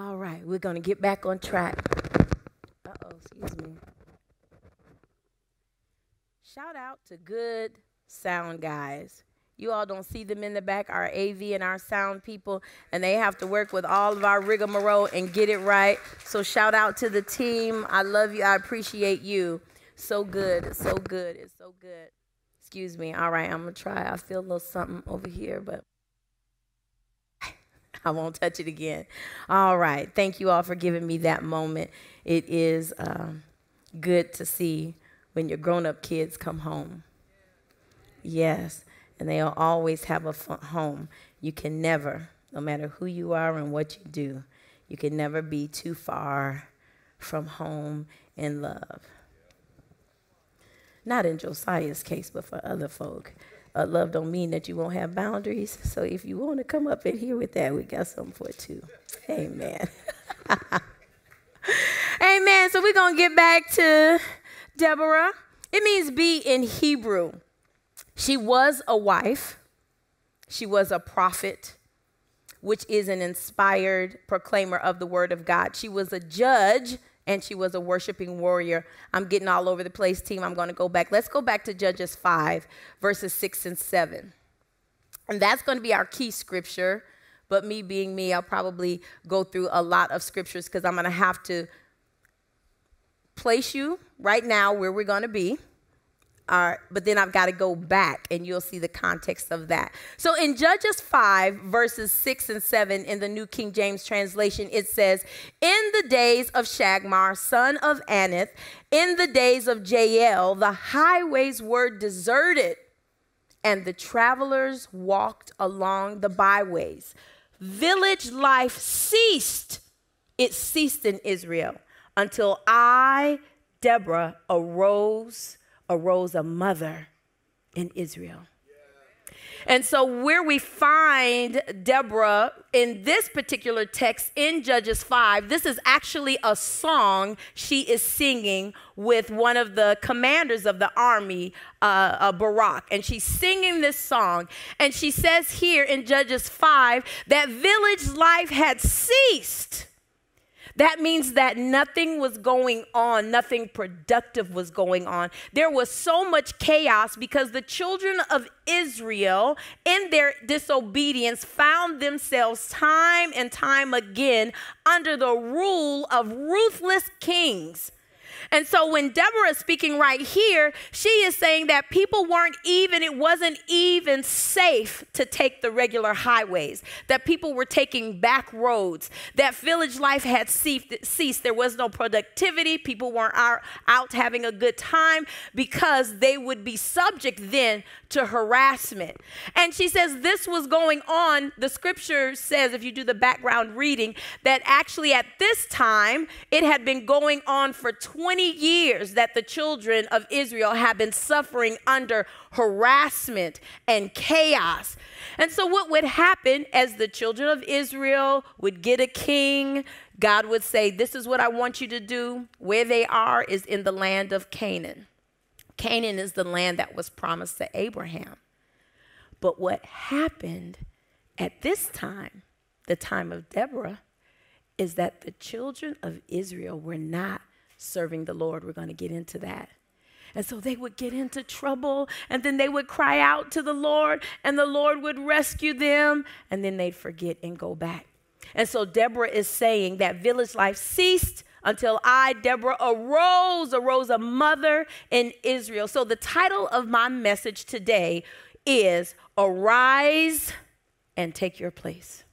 All right, we're going to get back on track. Uh oh, excuse me. Shout out to good sound guys. You all don't see them in the back, our AV and our sound people, and they have to work with all of our rigmarole and get it right. So shout out to the team. I love you. I appreciate you. So good. So good. It's so good. Excuse me. All right, I'm gonna try. I feel a little something over here, but I won't touch it again. All right. Thank you all for giving me that moment. It is um, good to see when your grown up kids come home. Yes. And they'll always have a home. You can never, no matter who you are and what you do, you can never be too far from home and love. Not in Josiah's case, but for other folk. Uh, love don't mean that you won't have boundaries. So if you want to come up in here with that, we got something for it too. Amen. Amen. So we're going to get back to Deborah. It means bee in Hebrew. She was a wife, she was a prophet, which is an inspired proclaimer of the word of God. She was a judge and she was a worshiping warrior. I'm getting all over the place, team. I'm going to go back. Let's go back to Judges 5, verses 6 and 7. And that's going to be our key scripture. But me being me, I'll probably go through a lot of scriptures because I'm going to have to place you right now where we're going to be. But then I've got to go back and you'll see the context of that. So in Judges 5, verses 6 and 7 in the New King James translation, it says, In the days of Shagmar, son of Anath, in the days of Jael, the highways were deserted, and the travelers walked along the byways. Village life ceased. It ceased in Israel until I, Deborah, arose arose a mother in Israel. And so, where we find Deborah in this particular text in Judges 5, this is actually a song she is singing with one of the commanders of the army, uh, uh, Barak. And she's singing this song. And she says here in Judges 5 that village life had ceased that means that nothing was going on, nothing productive was going on. There was so much chaos because the children of Israel, in their disobedience, found themselves time and time again under the rule of ruthless kings and so when Deborah is speaking right here, she is saying that people weren't even, it wasn't even safe to take the regular highways, that people were taking back roads, that village life had ceased. There was no productivity. People weren't out having a good time because they would be subject then to harassment. And she says this was going on. The scripture says, if you do the background reading, that actually at this time it had been going on for 20 years that the children of Israel have been suffering under harassment and chaos. And so, what would happen as the children of Israel would get a king? God would say, This is what I want you to do. Where they are is in the land of Canaan. Canaan is the land that was promised to Abraham. But what happened at this time, the time of Deborah, is that the children of Israel were not serving the Lord. We're going to get into that. And so they would get into trouble, and then they would cry out to the Lord, and the Lord would rescue them, and then they'd forget and go back. And so Deborah is saying that village life ceased until I, Deborah, arose, arose a mother in Israel. So the title of my message today is Arise and Take Your Place.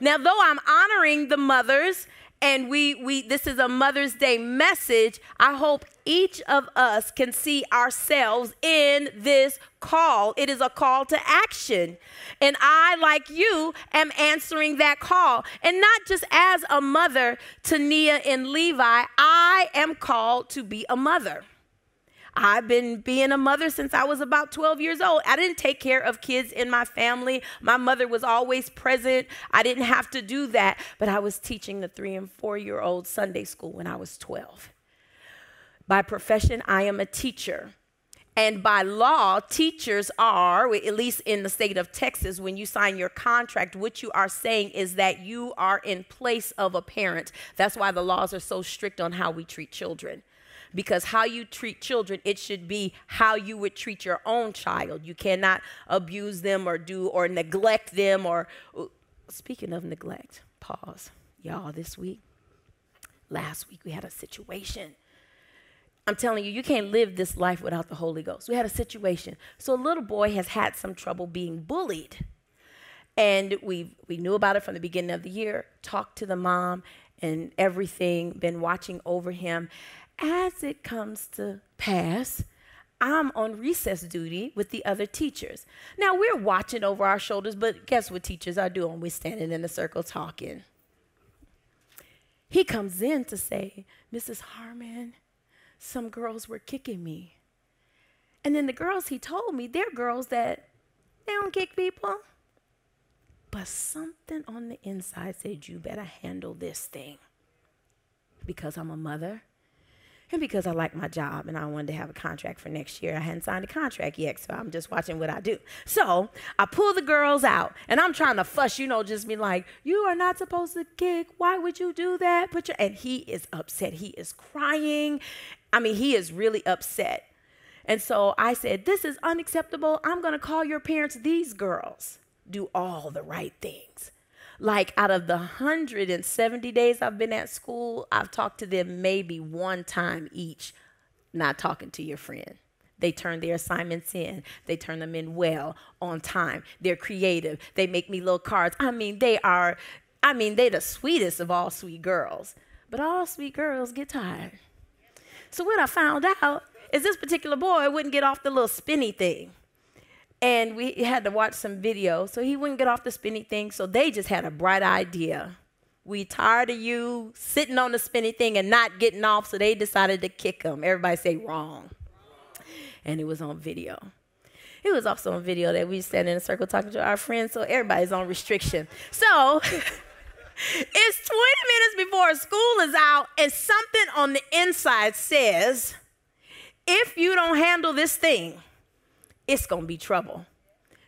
Now, though I'm honoring the mothers and we we this is a Mother's Day message. I hope each of us can see ourselves in this call. It is a call to action. And I, like you, am answering that call. And not just as a mother to Nia and Levi, I am called to be a mother. I've been being a mother since I was about 12 years old. I didn't take care of kids in my family. My mother was always present. I didn't have to do that, but I was teaching the three and four year old Sunday school when I was 12. By profession, I am a teacher. And by law, teachers are, at least in the state of Texas, when you sign your contract, what you are saying is that you are in place of a parent. That's why the laws are so strict on how we treat children. Because how you treat children, it should be how you would treat your own child. You cannot abuse them or do or neglect them or speaking of neglect, pause. Y'all, this week, last week we had a situation I'm telling you, you can't live this life without the Holy Ghost. We had a situation. So a little boy has had some trouble being bullied. And we we knew about it from the beginning of the year, talked to the mom and everything, been watching over him. As it comes to pass, I'm on recess duty with the other teachers. Now we're watching over our shoulders, but guess what teachers are doing? We're standing in a circle talking. He comes in to say, Mrs. Harmon, some girls were kicking me. And then the girls he told me, they're girls that they don't kick people. But something on the inside said, you better handle this thing. Because I'm a mother and because I like my job and I wanted to have a contract for next year. I hadn't signed a contract yet, so I'm just watching what I do. So I pull the girls out and I'm trying to fuss, you know, just be like, you are not supposed to kick. Why would you do that? Put your and he is upset. He is crying I mean, he is really upset. And so I said, This is unacceptable. I'm to call your parents. These girls do all the right things. Like out of the 170 days I've been at school, I've talked to them maybe one time each, not talking to your friend. They turn their assignments in. They turn them in well, on time. They're creative. They make me little cards. I mean, they are, I mean, they're the sweetest of all sweet girls. But all sweet girls get tired. So what I found out is this particular boy wouldn't get off the little spinny thing. And we had to watch some video. So he wouldn't get off the spinny thing. So they just had a bright idea. We tired of you sitting on the spinny thing and not getting off. So they decided to kick him. Everybody say wrong. And it was on video. It was also on video that we sat in a circle talking to our friends. So everybody's on restriction. So It's 20 minutes before school is out, and something on the inside says, if you don't handle this thing, it's gonna be trouble.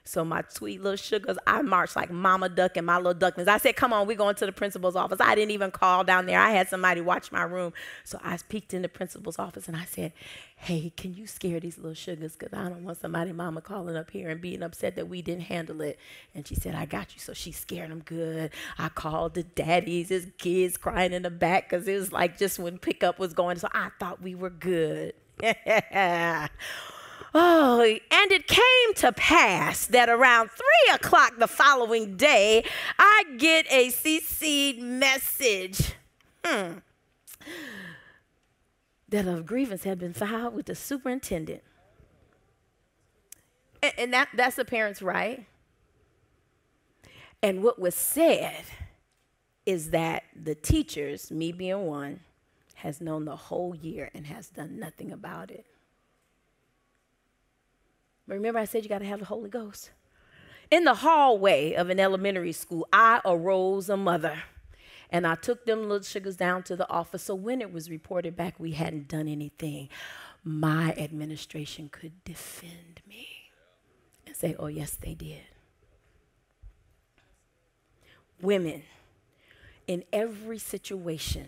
So my sweet little sugars, I marched like Mama Duck and my little ducklings. I said, "Come on, we're going to the principal's office." I didn't even call down there. I had somebody watch my room. So I peeked in the principal's office and I said, "Hey, can you scare these little sugars? Because I don't want somebody, Mama, calling up here and being upset that we didn't handle it." And she said, "I got you." So she scared them good. I called the daddies, his kids crying in the back because it was like just when pickup was going. So I thought we were good. Oh, and it came to pass that around three o'clock the following day, I get a CC message hmm, that a grievance had been filed with the superintendent. And, and that, that's the parent's right. And what was said is that the teachers, me being one, has known the whole year and has done nothing about it. But remember, I said you got to have the Holy Ghost. In the hallway of an elementary school, I arose a mother. And I took them little sugars down to the office. So when it was reported back we hadn't done anything, my administration could defend me and say, oh, yes, they did. Women, in every situation,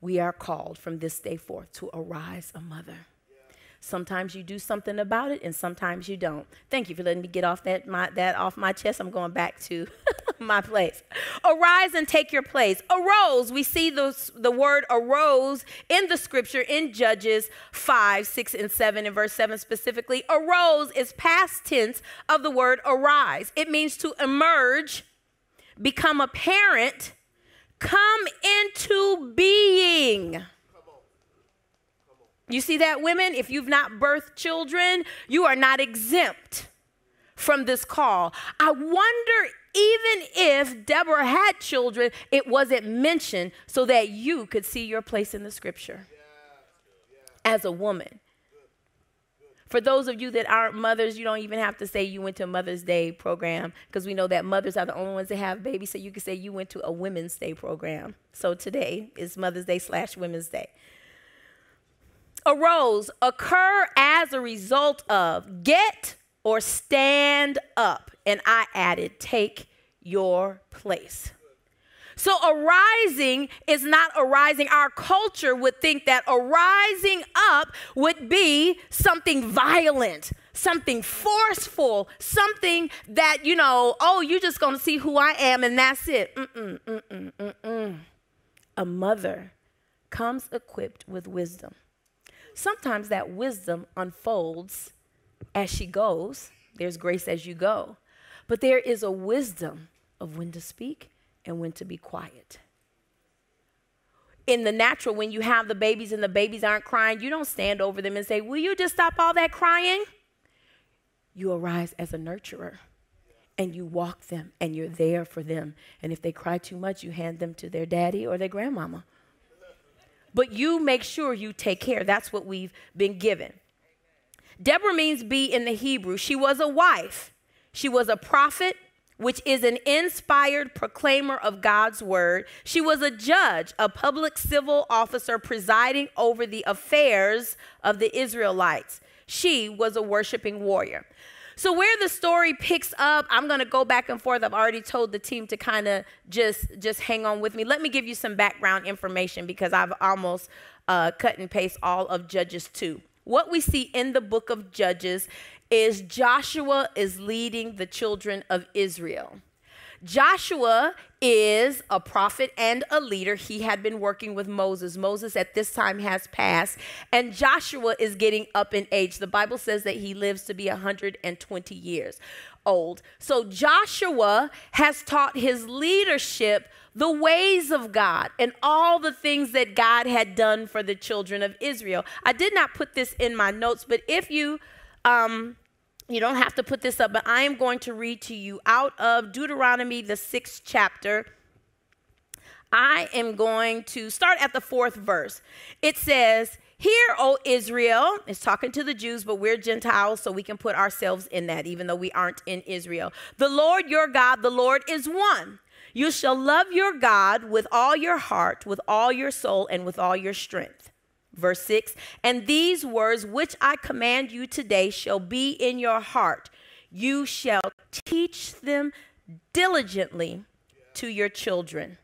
we are called from this day forth to arise a mother. Sometimes you do something about it, and sometimes you don't. Thank you for letting me get off that, my, that off my chest. I'm going back to my place. Arise and take your place. Arose, we see the, the word arose in the scripture in Judges 5, 6, and 7, in verse 7 specifically. Arose is past tense of the word arise. It means to emerge, become apparent, come into being. You see that, women? If you've not birthed children, you are not exempt from this call. I wonder even if Deborah had children, it wasn't mentioned so that you could see your place in the scripture as a woman. For those of you that aren't mothers, you don't even have to say you went to a Mother's Day program because we know that mothers are the only ones that have babies. So you can say you went to a Women's Day program. So today is Mother's Day slash Women's Day. Arose occur as a result of get or stand up. And I added, take your place. So arising is not arising. Our culture would think that arising up would be something violent, something forceful, something that, you know, oh, you're just to see who I am and that's it. Mm-mm, mm-mm, mm-mm. A mother comes equipped with wisdom. Sometimes that wisdom unfolds as she goes. There's grace as you go. But there is a wisdom of when to speak and when to be quiet. In the natural, when you have the babies and the babies aren't crying, you don't stand over them and say, Will you just stop all that crying? You arise as a nurturer and you walk them and you're there for them. And if they cry too much, you hand them to their daddy or their grandmama. But you make sure you take care. That's what we've been given. Deborah means bee in the Hebrew. She was a wife, she was a prophet, which is an inspired proclaimer of God's word. She was a judge, a public civil officer presiding over the affairs of the Israelites. She was a worshiping warrior. So where the story picks up, I'm going to go back and forth. I've already told the team to kind of just just hang on with me. Let me give you some background information because I've almost uh, cut and paste all of Judges 2. What we see in the book of Judges is Joshua is leading the children of Israel. Joshua is a prophet and a leader. He had been working with Moses. Moses at this time has passed, and Joshua is getting up in age. The Bible says that he lives to be 120 years old. So Joshua has taught his leadership the ways of God and all the things that God had done for the children of Israel. I did not put this in my notes, but if you um, you don't have to put this up, but I am going to read to you out of Deuteronomy, the sixth chapter. I am going to start at the fourth verse. It says, Hear, O Israel, it's talking to the Jews, but we're Gentiles, so we can put ourselves in that, even though we aren't in Israel. The Lord your God, the Lord is one. You shall love your God with all your heart, with all your soul, and with all your strength. Verse 6 And these words which I command you today shall be in your heart. You shall teach them diligently to your children,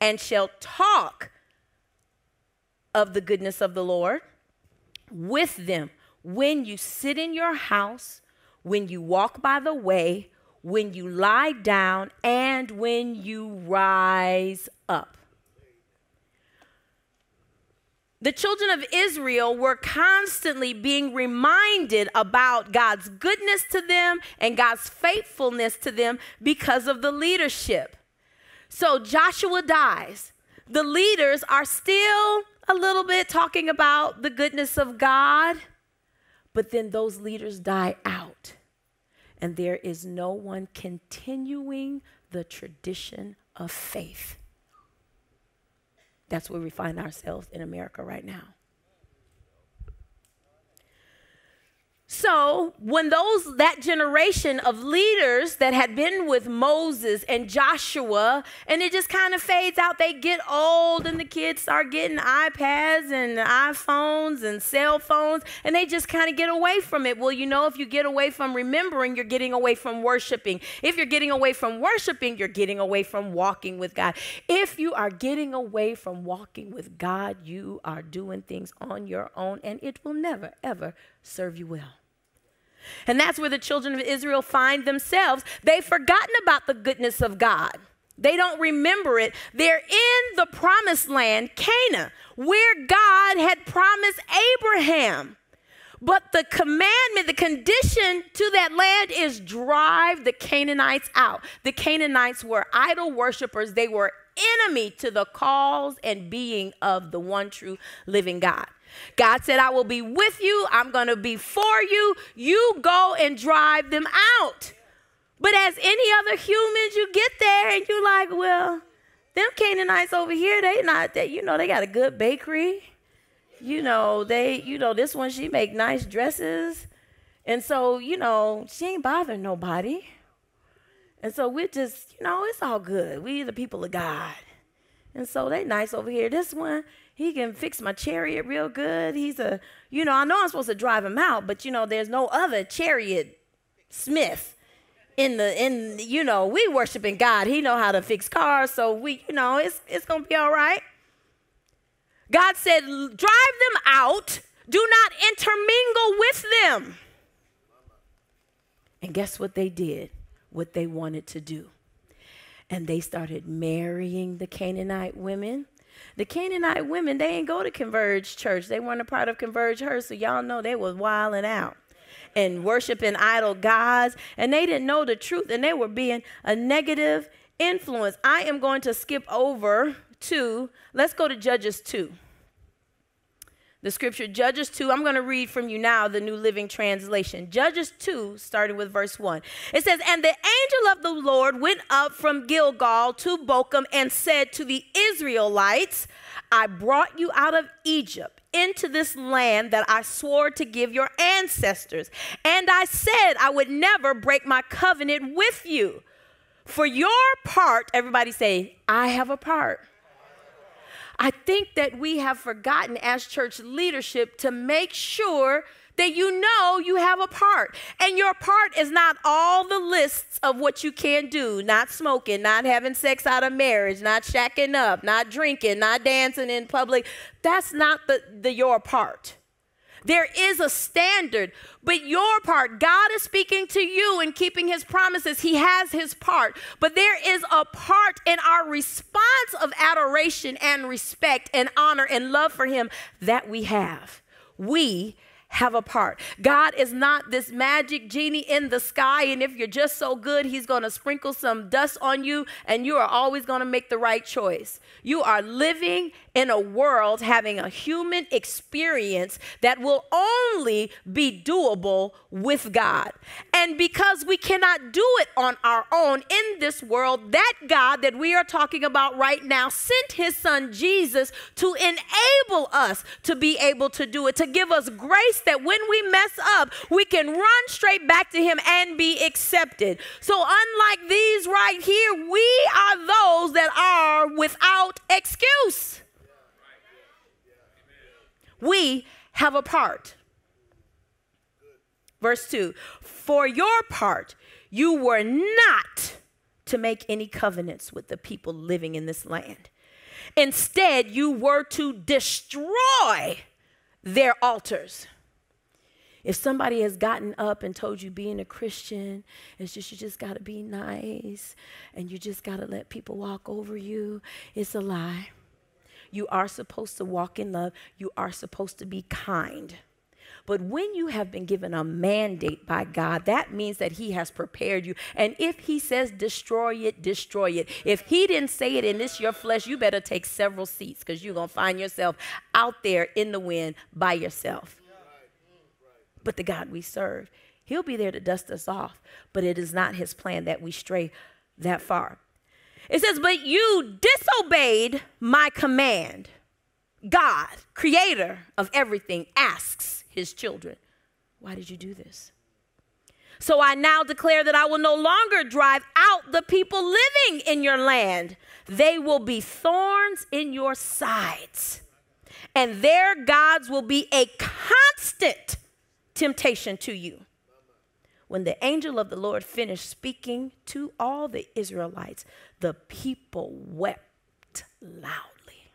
and shall talk of the goodness of the Lord with them when you sit in your house, when you walk by the way, when you lie down, and when you rise up. The children of Israel were constantly being reminded about God's goodness to them and God's faithfulness to them because of the leadership. So Joshua dies. The leaders are still a little bit talking about the goodness of God, but then those leaders die out. And there is no one continuing the tradition of faith. That's where we find ourselves in America right now. So, when those that generation of leaders that had been with Moses and Joshua, and it just kind of fades out, they get old and the kids start getting iPads and iPhones and cell phones, and they just kind of get away from it. Well, you know, if you get away from remembering, you're getting away from worshiping. If you're getting away from worshiping, you're getting away from walking with God. If you are getting away from walking with God, you are doing things on your own, and it will never, ever serve you well. And that's where the children of Israel find themselves. They've forgotten about the goodness of God. They don't remember it. They're in the promised land, Canaan, where God had promised Abraham. But the commandment, the condition to that land is drive the Canaanites out. The Canaanites were idol worshippers, they were enemy to the cause and being of the one true living God. God said, I will be with you. I'm going to be for you. You go and drive them out. But as any other humans, you get there and you're like, well, them Canaanites over here, they not that, you know, they got a good bakery. You know, they, you know, this one, she make nice dresses. And so, you know, she ain't bothering nobody. And so we're just, you know, it's all good. We the people of God. And so they nice over here. This one, he can fix my chariot real good. He's a, you know, I know I'm supposed to drive him out, but you know, there's no other chariot smith in the in you know we worshiping god. He know how to fix cars so we you know it's it's gonna be all right. God said drive them out. Do not intermingle with them. And guess what they did? What they wanted to do. And they started marrying the canaanite women the canaanite women they ain't go to converge church they weren't a part of converge her so y'all know they was wilding out and worshiping idol gods, and they didn't know the truth, and they were being a negative influence. I am going to skip over to, let's go to Judges 2. The scripture, Judges 2, I'm going to read from you now the New Living Translation. Judges 2, starting with verse 1. It says, And the angel of the Lord went up from Gilgal to Bochim and said to the Israelites, I brought you out of Egypt into this land that I swore to give your ancestors. And I said I would never break my covenant with you. For your part, everybody say, I have a part. I think that we have forgotten as church leadership to make sure that you know you have a part. And your part is not all the lists of what you can do not smoking, not having sex out of marriage, not shacking up, not drinking, not dancing in public. That's not the, the your part. There is a standard, but your part, God is speaking to you and keeping his promises. He has his part. But there is a part in our response of adoration and respect and honor and love for him that we have. We have a part. God is not this magic genie in the sky, and if you're just so good, He's to sprinkle some dust on you, and you are always to make the right choice. You are living in a world having a human experience that will only be doable with God. And because we cannot do it on our own in this world, that God that we are talking about right now sent His Son Jesus to enable us to be able to do it, to give us grace that when we mess up, we can run straight back to Him and be accepted. So, unlike these right here, we are those that are without excuse. We have a part. Verse 2 For your part, you were not to make any covenants with the people living in this land. Instead, you were to destroy their altars. If somebody has gotten up and told you being a Christian is just you just got to be nice and you just got to let people walk over you, it's a lie. You are supposed to walk in love. You are supposed to be kind. But when you have been given a mandate by God, that means that He has prepared you. And if He says destroy it, destroy it. If He didn't say it and it's your flesh, you better take several seats because you're going to find yourself out there in the wind by yourself but the God we serve. He'll be there to dust us off, but it is not his plan that we stray that far. It says, But you disobeyed my command. God, creator of everything, asks his children, Why did you do this? So I now declare that I will no longer drive out the people living in your land. They will be thorns in your sides, and their gods will be a constant temptation to you. When the angel of the Lord finished speaking to all the Israelites, the people wept loudly.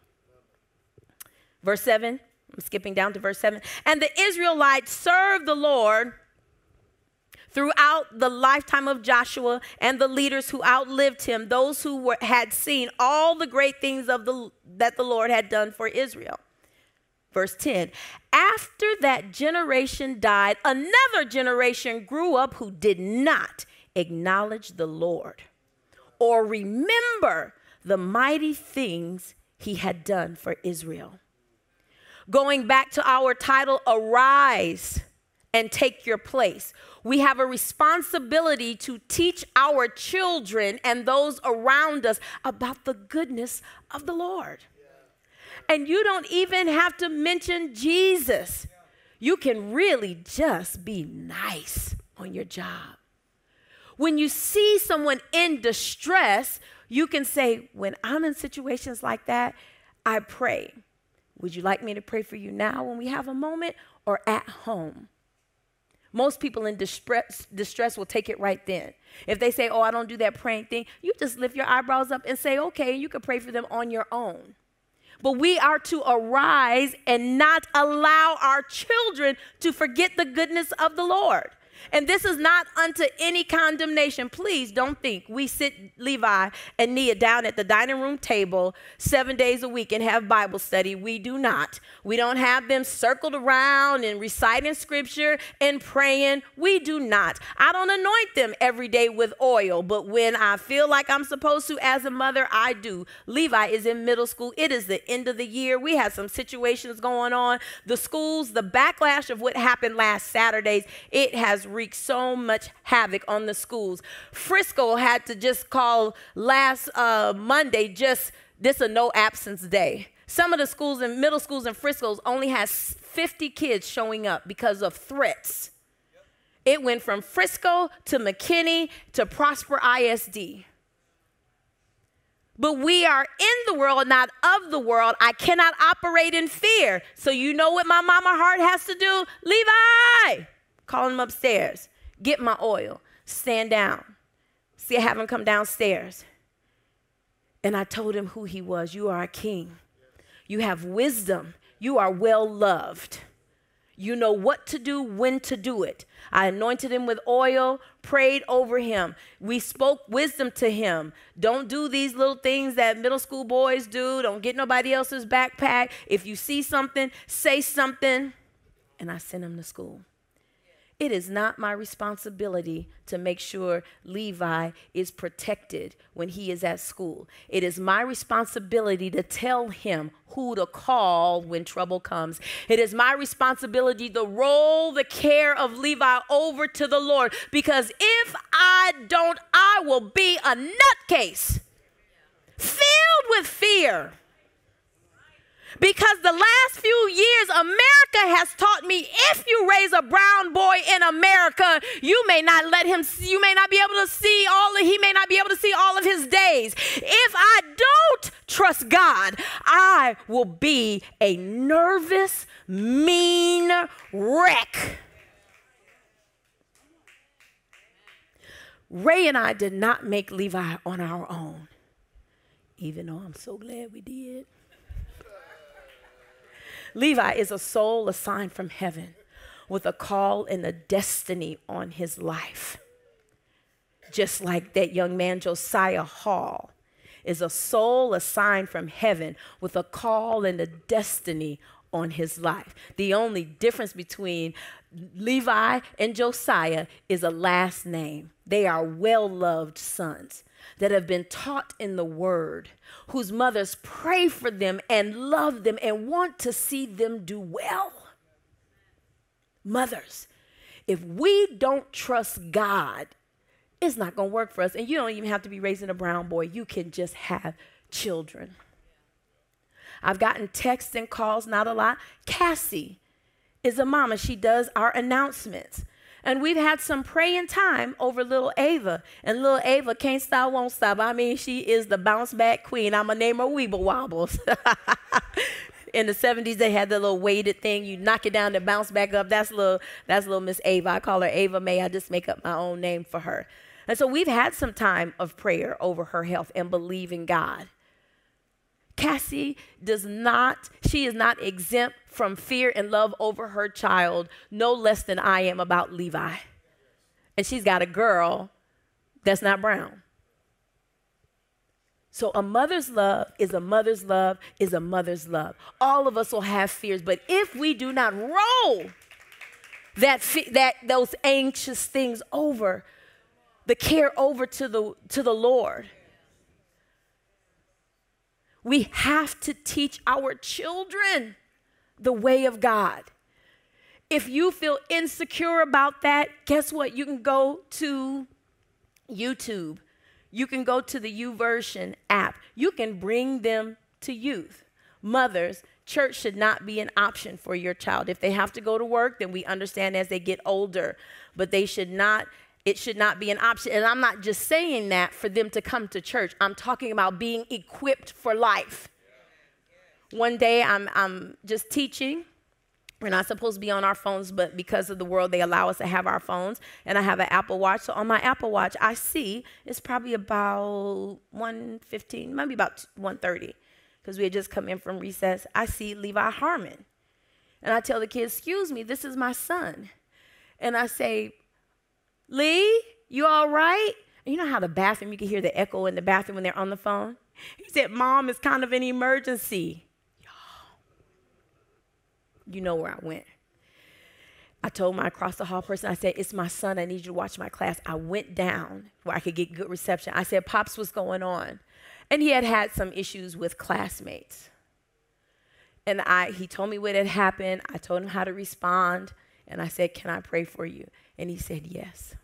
Verse 7, I'm skipping down to verse 7. And the Israelites served the Lord throughout the lifetime of Joshua and the leaders who outlived him, those who were, had seen all the great things of the, that the Lord had done for Israel. Verse 10 After that generation died, another generation grew up who did not acknowledge the Lord or remember the mighty things he had done for Israel. Going back to our title, Arise and Take Your Place. We have a responsibility to teach our children and those around us about the goodness of the Lord. And you don't even have to mention Jesus. You can really just be nice on your job. When you see someone in distress, You can say, when I'm in situations like that, I pray. Would you like me to pray for you now when we have a moment or at home? Most people in distress, distress will take it right then. If they say, Oh, I don't do that praying thing, you just lift your eyebrows up and say, Okay, and you can pray for them on your own. But we are to arise and not allow our children to forget the goodness of the Lord. And this is not unto any condemnation. Please don't think we sit Levi and Nia down at the dining room table seven days a week and have Bible study. We do not. We don't have them circled around and reciting scripture and praying. We do not. I don't anoint them every day with oil, but when I feel like I'm supposed to as a mother, I do. Levi is in middle school. It is the end of the year. We have some situations going on. The schools, the backlash of what happened last Saturdays, it has wreaked so much havoc on the schools. Frisco had to just call last uh, Monday just this a no absence day. Some of the schools and middle schools in Frisco only has 50 kids showing up because of threats. It went from Frisco to McKinney to Prosper ISD. But we are in the world, not of the world. I cannot operate in fear. So, you know what my mama heart has to do? Levi! Call him upstairs. Get my oil. Stand down. See, I have him come downstairs. And I told him who he was. You are a king. You have wisdom. You are well loved. You know what to do, when to do it. I anointed him with oil, prayed over him. We spoke wisdom to him. Don't do these little things that middle school boys do. Don't get nobody else's backpack. If you see something, say something. And I sent him to school. It is not my responsibility to make sure Levi is protected when he is at school. It is my responsibility to tell him who to call when trouble comes. It is my responsibility to roll the care of Levi over to the Lord because if I don't, I will be a nutcase filled with fear. Because the last few years, America has taught me if you raise a brown boy in America, you may not let him, you may not be able to see all, of, he may not be able to see all of his days. If I don't trust God, I will be a nervous, mean wreck. Ray and I did not make Levi on our own, even though I'm so glad we did. Levi is a soul assigned from heaven with a call and a destiny on his life. Just like that young man, Josiah Hall, is a soul assigned from heaven with a call and a destiny on his life. The only difference between Levi and Josiah is a last name. They are well loved sons that have been taught in the word, whose mothers pray for them and love them and want to see them do well. Mothers, if we don't trust God, it's not going to work for us. And you don't even have to be raising a brown boy, you can just have children. I've gotten texts and calls, not a lot. Cassie is a mama. She does our announcements. And we've had some praying time over little Ava. And little Ava can't stop, won't stop. I mean, she is the bounce back queen. I'm going to name her Weeble Wobbles. In the 70s, they had the little weighted thing. You knock it down to bounce back up. That's little, that's little Miss Ava. I call her Ava May. I just make up my own name for her. And so we've had some time of prayer over her health and believing God. Cassie does not, she is not exempt from fear and love over her child, no less than I am about Levi. And she's got a girl that's not brown. So a mother's love is a mother's love is a mother's love. All of us will have fears, but if we do not roll that that those anxious things over, the care over to the to the Lord, we have to teach our children the way of God. If you feel insecure about that, guess what? You can go to YouTube. You can go to the YouVersion app. You can bring them to youth. Mothers, church should not be an option for your child. If they have to go to work, then we understand as they get older, but they should not It should not be an option. And I'm not just saying that for them to come to church. I'm talking about being equipped for life. One day I'm, I'm just teaching. We're not supposed to be on our phones, but because of the world, they allow us to have our phones. And I have an Apple Watch. So on my Apple Watch, I see it's probably about 115, maybe about 1.30, because we had just come in from recess. I see Levi Harmon. And I tell the kids, excuse me, this is my son. And I say, Lee, you all right? You know how the bathroom, you can hear the echo in the bathroom when they're on the phone? He said, Mom, it's kind of an emergency. You know where I went. I told my across the hall person, I said, It's my son. I need you to watch my class. I went down where I could get good reception. I said, Pops, what's going on? And he had had some issues with classmates. And I, he told me what had happened. I told him how to respond. And I said, Can I pray for you? And he said, Yes.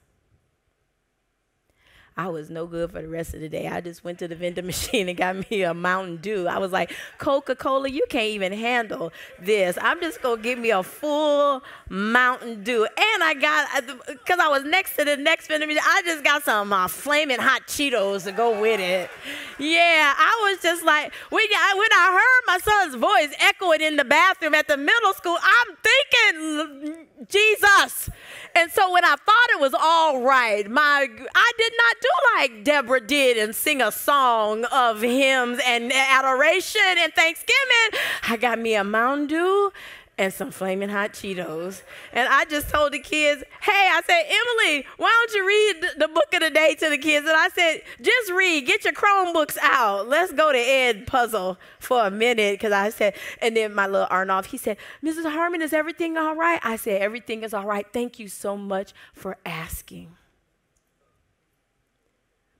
I was no good for the rest of the day. I just went to the vending machine and got me a Mountain Dew. I was like, Coca Cola, you can't even handle this. I'm just going to give me a full Mountain Dew. And I got, because I was next to the next vending machine, I just got some uh, flaming hot Cheetos to go with it. Yeah, I was just like, when I, when I heard my son's voice echoing in the bathroom at the middle school, I'm thinking, Jesus. And so when I thought it was all right, my I did not do like Deborah did and sing a song of hymns and adoration and thanksgiving. I got me a Mountain Dew and some flaming hot Cheetos. And I just told the kids, hey, I said, Emily, why don't you read the book of the day to the kids? And I said, just read, get your Chromebooks out. Let's go to Edpuzzle for a minute. Because I said, and then my little Arnold, he said, Mrs. Harmon, is everything all right? I said, everything is all right. Thank you so much for asking.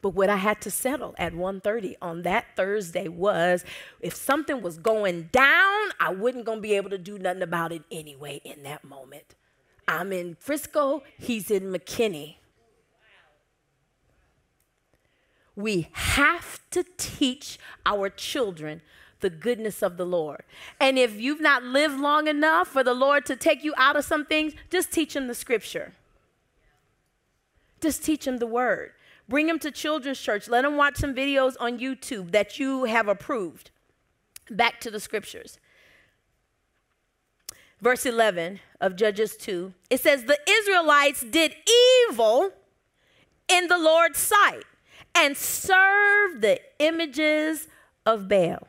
But what I had to settle at 1:30 on that Thursday was if something was going down, I wasn't going to be able to do nothing about it anyway in that moment. I'm in Frisco, he's in McKinney. We have to teach our children the goodness of the Lord. And if you've not lived long enough for the Lord to take you out of some things, just teach them the scripture. Just teach them the word. Bring them to children's church. Let them watch some videos on YouTube that you have approved. Back to the scriptures. Verse 11 of Judges 2, it says, The Israelites did evil in the Lord's sight and served the images of Baal,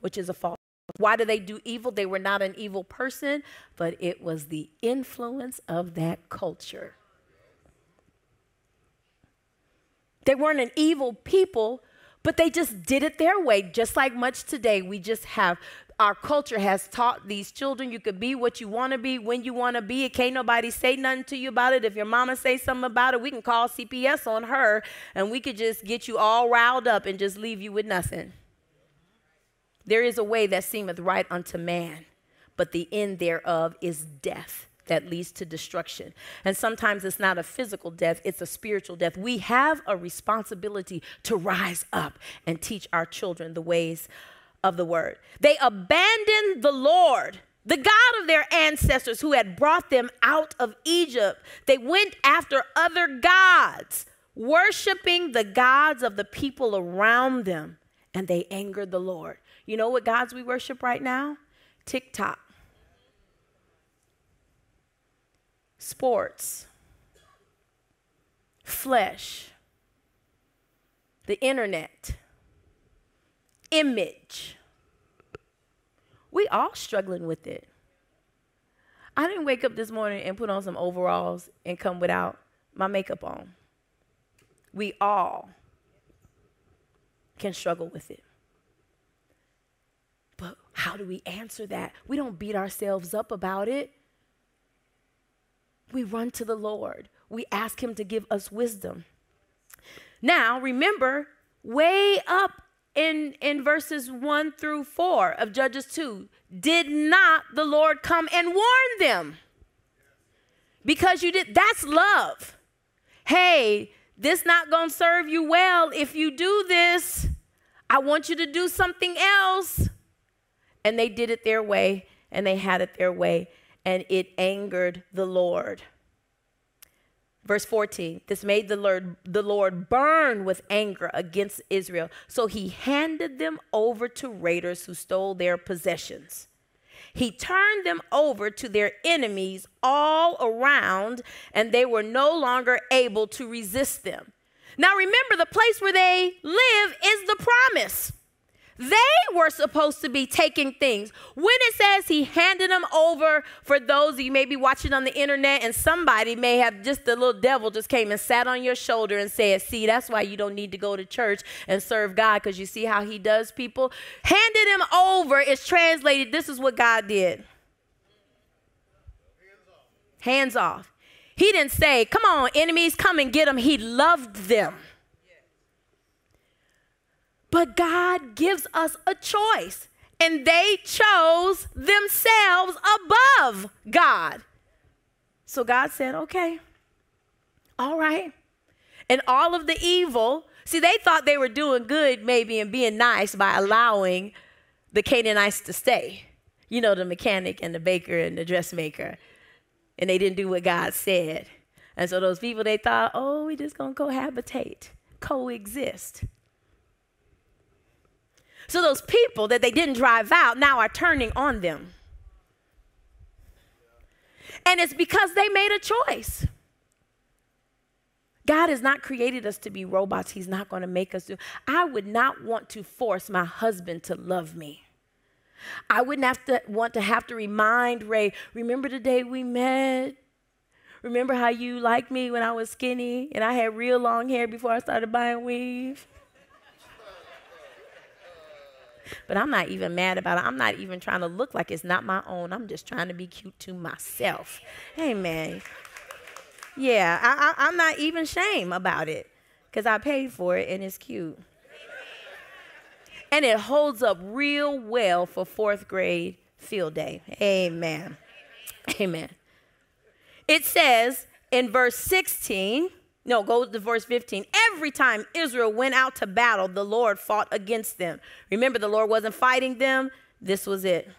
which is a false. Why do they do evil? They were not an evil person, but it was the influence of that culture. They weren't an evil people, but they just did it their way. Just like much today, we just have our culture has taught these children you could be what you want to be when you want to be. It can't nobody say nothing to you about it. If your mama say something about it, we can call CPS on her and we could just get you all riled up and just leave you with nothing. There is a way that seemeth right unto man, but the end thereof is death that leads to destruction. And sometimes it's not a physical death, it's a spiritual death. We have a responsibility to rise up and teach our children the ways of the word. They abandoned the Lord. The God of their ancestors who had brought them out of Egypt, they went after other gods, worshiping the gods of the people around them, and they angered the Lord. You know what gods we worship right now? TikTok. Sports, flesh, the internet, image. We all struggling with it. I didn't wake up this morning and put on some overalls and come without my makeup on. We all can struggle with it. But how do we answer that? We don't beat ourselves up about it we run to the Lord. We ask Him to give us wisdom. Now, remember, way up in, in verses 1 through 4 of Judges 2, did not the Lord come and warn them? Because you did, that's love. Hey, this not going to serve you well if you do this. I want you to do something else. And they did it their way and they had it their way and it angered the Lord. Verse 14, this made the Lord, the Lord burn with anger against Israel. So he handed them over to raiders who stole their possessions. He turned them over to their enemies all around, and they were no longer able to resist them. Now remember, the place where they live is the promise. They were supposed to be taking things. When it says he handed them over, for those you may be watching on the internet, and somebody may have just the little devil just came and sat on your shoulder and said, See, that's why you don't need to go to church and serve God, because you see how he does people. Handed him over is translated, this is what God did. Hands off. He didn't say, Come on, enemies, come and get them. He loved them. But God gives us a choice, and they chose themselves above God. So God said, okay, all right. And all of the evil, see, they thought they were doing good maybe and being nice by allowing the Canaanites to stay. You know, the mechanic and the baker and the dressmaker. And they didn't do what God said. And so those people, they thought, oh, we just gonna cohabitate, coexist. So those people that they didn't drive out now are turning on them. And it's because they made a choice. God has not created us to be robots. He's not going to make us do. I would not want to force my husband to love me. I wouldn't have to want to have to remind Ray, remember the day we met? Remember how you liked me when I was skinny and I had real long hair before I started buying weave? But I'm not even mad about it. I'm not even trying to look like it's not my own. I'm just trying to be cute to myself. Amen. Yeah, I, am not even shame about it because I paid for it and it's cute. And it holds up real well for fourth grade field day. Amen. Amen. It says in verse 16, no, go to verse 15. Every time Israel went out to battle, the Lord fought against them. Remember, the Lord wasn't fighting them. This was it.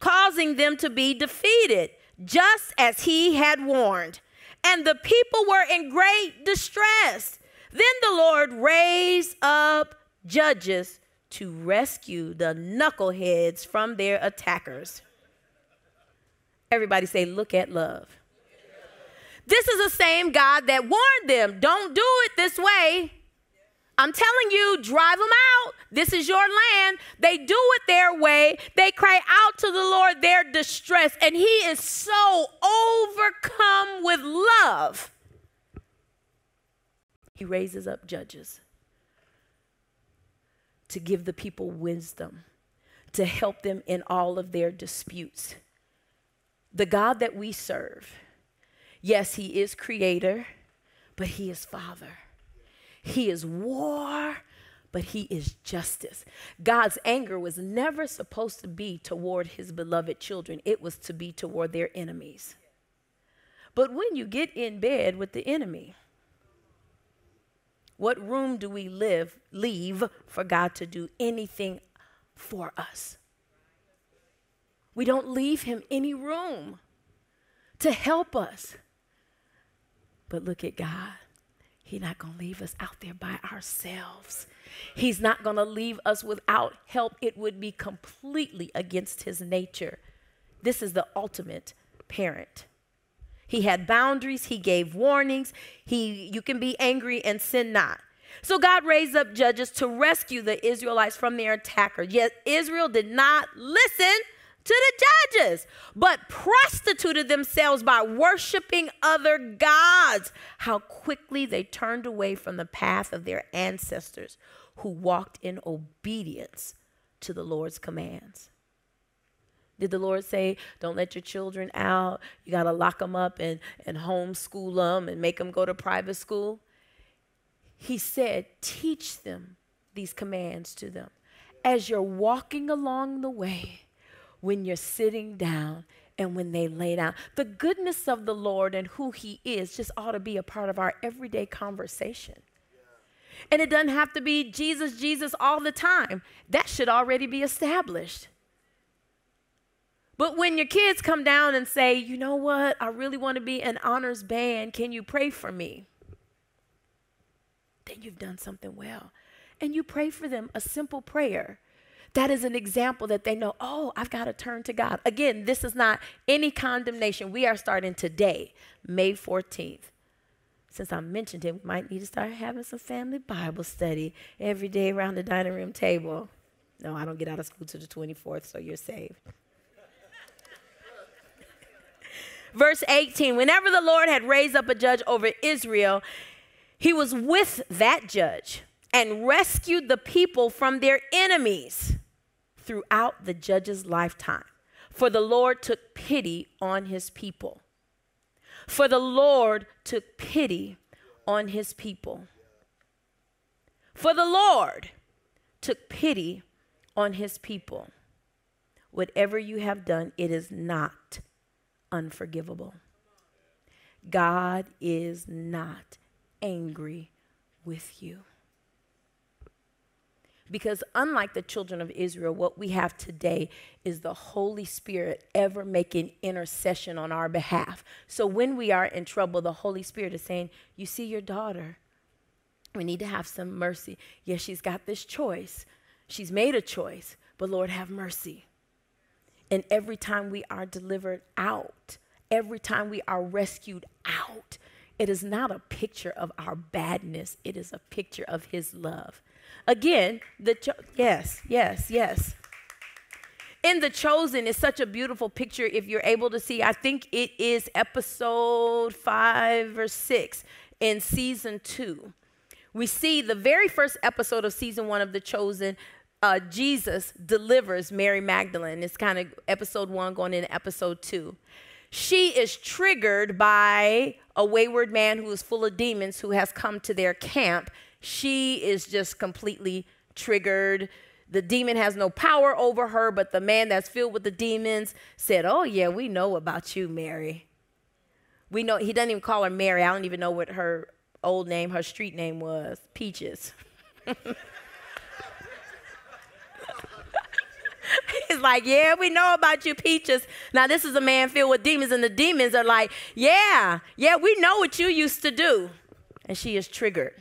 Causing them to be defeated, just as he had warned. And the people were in great distress. Then the Lord raised up judges to rescue the knuckleheads from their attackers. Everybody say, Look at love. This is the same God that warned them don't do it this way. I'm telling you, drive them out. This is your land. They do it their way. They cry out to the Lord their distress, and He is so overcome with love. He raises up judges to give the people wisdom, to help them in all of their disputes. The God that we serve Yes, He is creator, but He is Father. He is war, but He is justice. God's anger was never supposed to be toward His beloved children, it was to be toward their enemies. But when you get in bed with the enemy, what room do we live leave for God to do anything for us? We don't leave him any room to help us. But look at God. He's not going to leave us out there by ourselves. He's not going to leave us without help. It would be completely against his nature. This is the ultimate parent. He had boundaries, he gave warnings. He you can be angry and sin not. So God raised up judges to rescue the Israelites from their attacker. Yet Israel did not listen to the judges, but prostituted themselves by worshiping other gods. How quickly they turned away from the path of their ancestors who walked in obedience to the Lord's commands. Did the Lord say, don't let your children out? You got to lock them up and, and homeschool them and make them go to private school? He said, teach them these commands to them. As you're walking along the way, when you're sitting down and when they lay down. The goodness of the Lord and who He is just ought to be a part of our everyday conversation. And it doesn't have to be Jesus, Jesus all the time. That should already be established. But when your kids come down and say, you know what, I really want to be an honors band, can you pray for me? Then you've done something well. And you pray for them a simple prayer. That is an example that they know, oh, I've got to turn to God. Again, this is not any condemnation. We are starting today, May 14th. Since I mentioned it, we might need to start having some family Bible study every day around the dining room table. No, I don't get out of school till the 24th, so you're saved. Verse 18 Whenever the Lord had raised up a judge over Israel, he was with that judge and rescued the people from their enemies throughout the judge's lifetime. For the Lord took pity on his people. For the Lord took pity on his people. For the Lord took pity on his people. Whatever you have done, it is not unforgivable. God is not angry with you. Because unlike the children of Israel, what we have today is the Holy Spirit ever making intercession on our behalf. So when we are in trouble, the Holy Spirit is saying, You see your daughter. We need to have some mercy. Yes, she's got this choice. She's made a choice, but Lord, have mercy. And every time we are delivered out, every time we are rescued out, it is not a picture of our badness, it is a picture of His love. Again, the cho- yes, yes, yes. In The Chosen is such a beautiful picture if you're able to see. I think it is episode five or six in season two. We see the very first episode of season one of The Chosen. Uh, Jesus delivers Mary Magdalene. It's kind of episode one going into episode two. She is triggered by a wayward man who is full of demons who has come to their camp she is just completely triggered. The demon has no power over her, but the man that's filled with the demons said, Oh, yeah, we know about you, Mary. We know, he doesn't even call her Mary. I don't even know what her old name, her street name was Peaches. He's like, Yeah, we know about you, Peaches. Now, this is a man filled with demons, and the demons are like, Yeah, yeah, we know what you used to do. And she is triggered.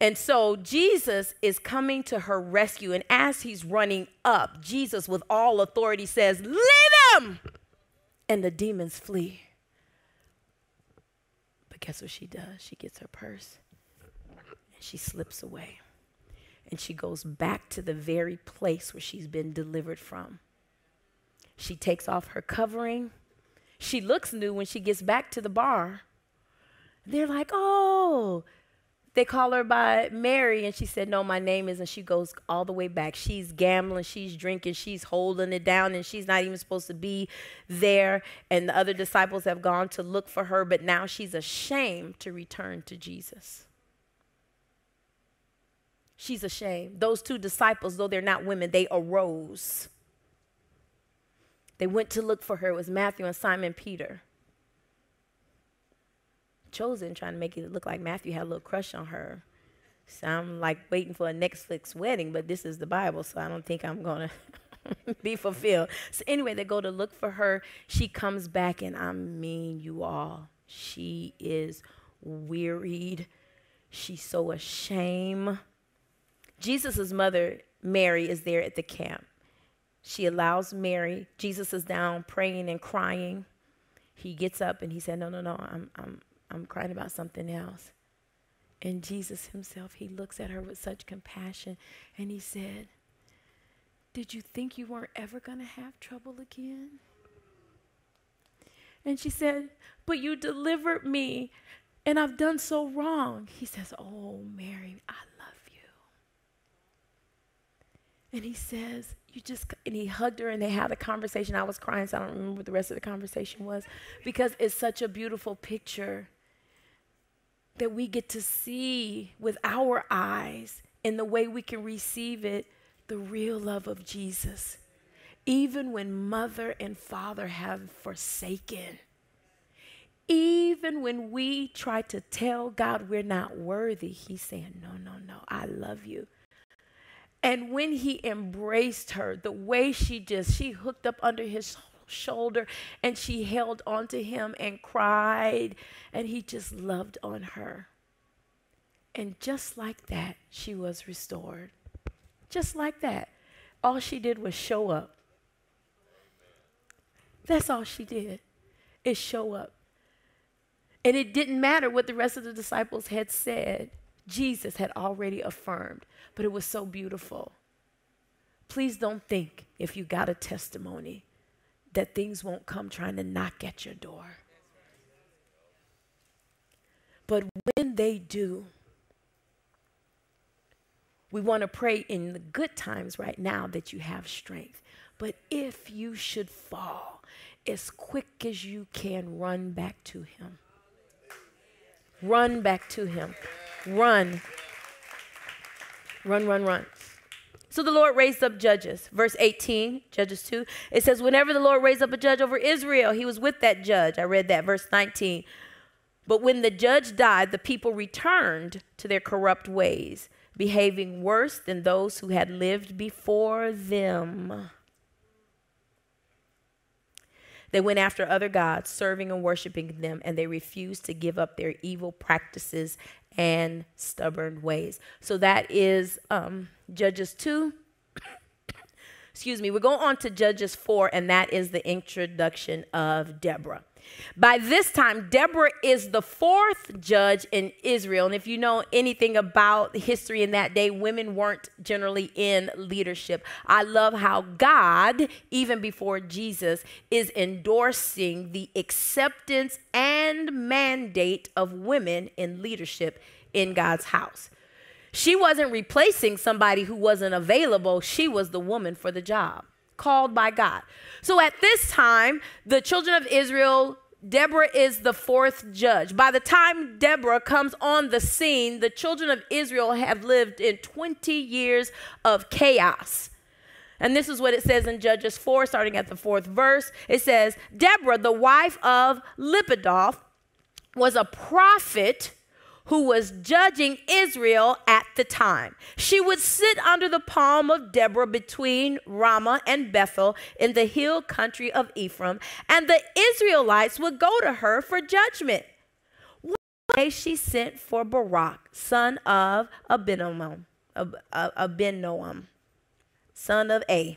And so Jesus is coming to her rescue. And as he's running up, Jesus, with all authority, says, Leave him! And the demons flee. But guess what she does? She gets her purse and she slips away. And she goes back to the very place where she's been delivered from. She takes off her covering. She looks new when she gets back to the bar. They're like, oh, they call her by Mary, and she said, No, my name is. And she goes all the way back. She's gambling, she's drinking, she's holding it down, and she's not even supposed to be there. And the other disciples have gone to look for her, but now she's ashamed to return to Jesus. She's ashamed. Those two disciples, though they're not women, they arose. They went to look for her. It was Matthew and Simon Peter chosen trying to make it look like Matthew had a little crush on her. So I'm like waiting for a Netflix wedding, but this is the Bible, so I don't think I'm to be fulfilled. So anyway, they go to look for her. She comes back, and I mean, you all, she is wearied. She's so ashamed. Jesus' mother, Mary, is there at the camp. She allows Mary. Jesus is down praying and crying. He gets up and he said, No, no, no, I'm, I'm, I'm crying about something else. And Jesus himself, he looks at her with such compassion and he said, Did you think you weren't ever going to have trouble again? And she said, But you delivered me and I've done so wrong. He says, Oh, Mary, I love you. And he says, You just, and he hugged her and they had a conversation. I was crying, so I don't remember what the rest of the conversation was because it's such a beautiful picture that we get to see with our eyes in the way we can receive it the real love of Jesus. Even when mother and father have forsaken, even when we try to tell God we're not worthy, He's saying, No, no, no, I love you. And when he embraced her, the way she just, she hooked up under his shoulder and she held onto him and cried, and he just loved on her. And just like that, she was restored. Just like that. All she did was show up. That's all she did, is show up. And it didn't matter what the rest of the disciples had said. Jesus had already affirmed, but it was so beautiful. Please don't think if you got a testimony that things won't come trying to knock at your door. But when they do, we want to pray in the good times right now that you have strength. But if you should fall, as quick as you can, run back to Him. Run back to Him. Run. Run, run, run. So the Lord raised up judges. Verse 18, Judges 2. It says, Whenever the Lord raised up a judge over Israel, he was with that judge. I read that. Verse 19. But when the judge died, the people returned to their corrupt ways, behaving worse than those who had lived before them. They went after other gods, serving and worshiping them, and they refused to give up their evil practices and stubborn ways. So that is um, Judges 2. Excuse me. We go on to Judges 4, and that is the introduction of Deborah. By this time, Deborah is the fourth judge in Israel. And if you know anything about history in that day, women weren't generally in leadership. I love how God, even before Jesus, is endorsing the acceptance and mandate of women in leadership in God's house. She wasn't replacing somebody who wasn't available, she was the woman for the job called by God. So at this time, the children of Israel, Deborah is the fourth judge. By the time Deborah comes on the scene, the children of Israel have lived in 20 years of chaos. And this is what it says in Judges 4, starting at the fourth verse. It says, Deborah, the wife of Lapidoth, was a prophet who was judging Israel at the time. She would sit under the palm of Deborah between Ramah and Bethel in the hill country of Ephraim, and the Israelites would go to her for judgment. One day she sent for Barak, son of Abinoam, Abinoam, son of A,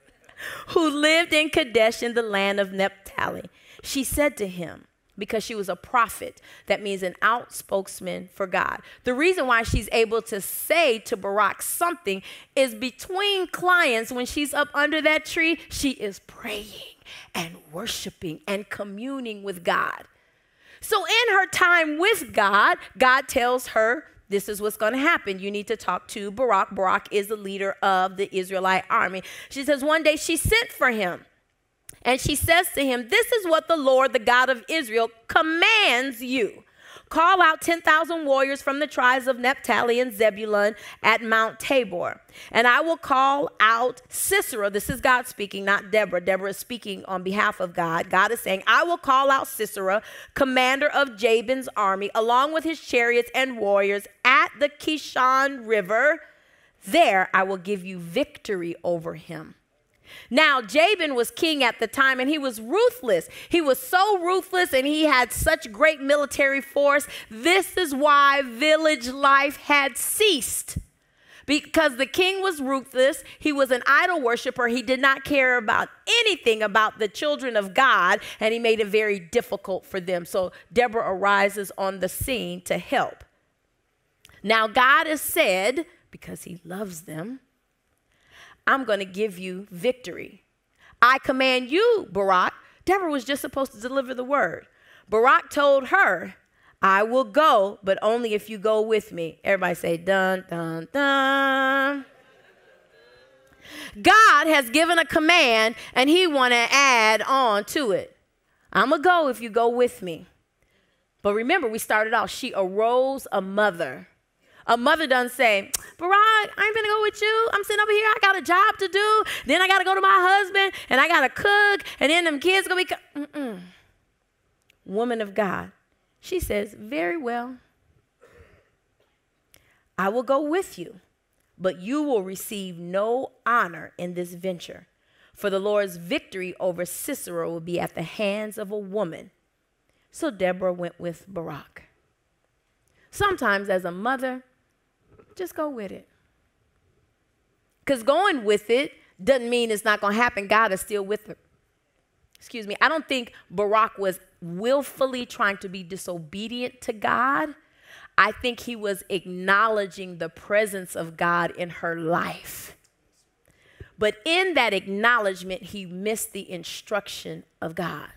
who lived in Kadesh in the land of Naphtali. She said to him, because she was a prophet. That means an outspokesman for God. The reason why she's able to say to Barak something is between clients, when she's up under that tree, she is praying and worshiping and communing with God. So, in her time with God, God tells her, this is what's going to happen. You need to talk to Barak. Barak is the leader of the Israelite army. She says, one day she sent for him. And she says to him, This is what the Lord, the God of Israel, commands you. Call out 10,000 warriors from the tribes of Naphtali and Zebulun at Mount Tabor. And I will call out Sisera. This is God speaking, not Deborah. Deborah is speaking on behalf of God. God is saying, I will call out Sisera, commander of Jabin's army, along with his chariots and warriors at the Kishon River. There I will give you victory over him. Now, Jabin was king at the time and he was ruthless. He was so ruthless and he had such great military force. This is why village life had ceased. Because the king was ruthless, he was an idol worshiper, he did not care about anything about the children of God, and he made it very difficult for them. So Deborah arises on the scene to help. Now, God has said, because he loves them, I'm going to give you victory. I command you, Barak. Deborah was just supposed to deliver the word. Barak told her, I will go, but only if you go with me. Everybody say, dun, dun, dun. God has given a command and he want to add on to it. I'm going to go if you go with me. But remember, we started off, she arose a mother. A mother doesn't say, Barak, I ain't gonna go with you. I'm sitting over here. I got a job to do. Then I gotta go to my husband and I gotta cook. And then them kids gonna be. Co-. Woman of God. She says, Very well. I will go with you, but you will receive no honor in this venture. For the Lord's victory over Sisera will be at the hands of a woman. So Deborah went with Barak. Sometimes, as a mother, just go with it. Because going with it doesn't mean it's not going to happen. God is still with her. Excuse me. I don't think Barak was willfully trying to be disobedient to God. I think he was acknowledging the presence of God in her life. But in that acknowledgement, he missed the instruction of God.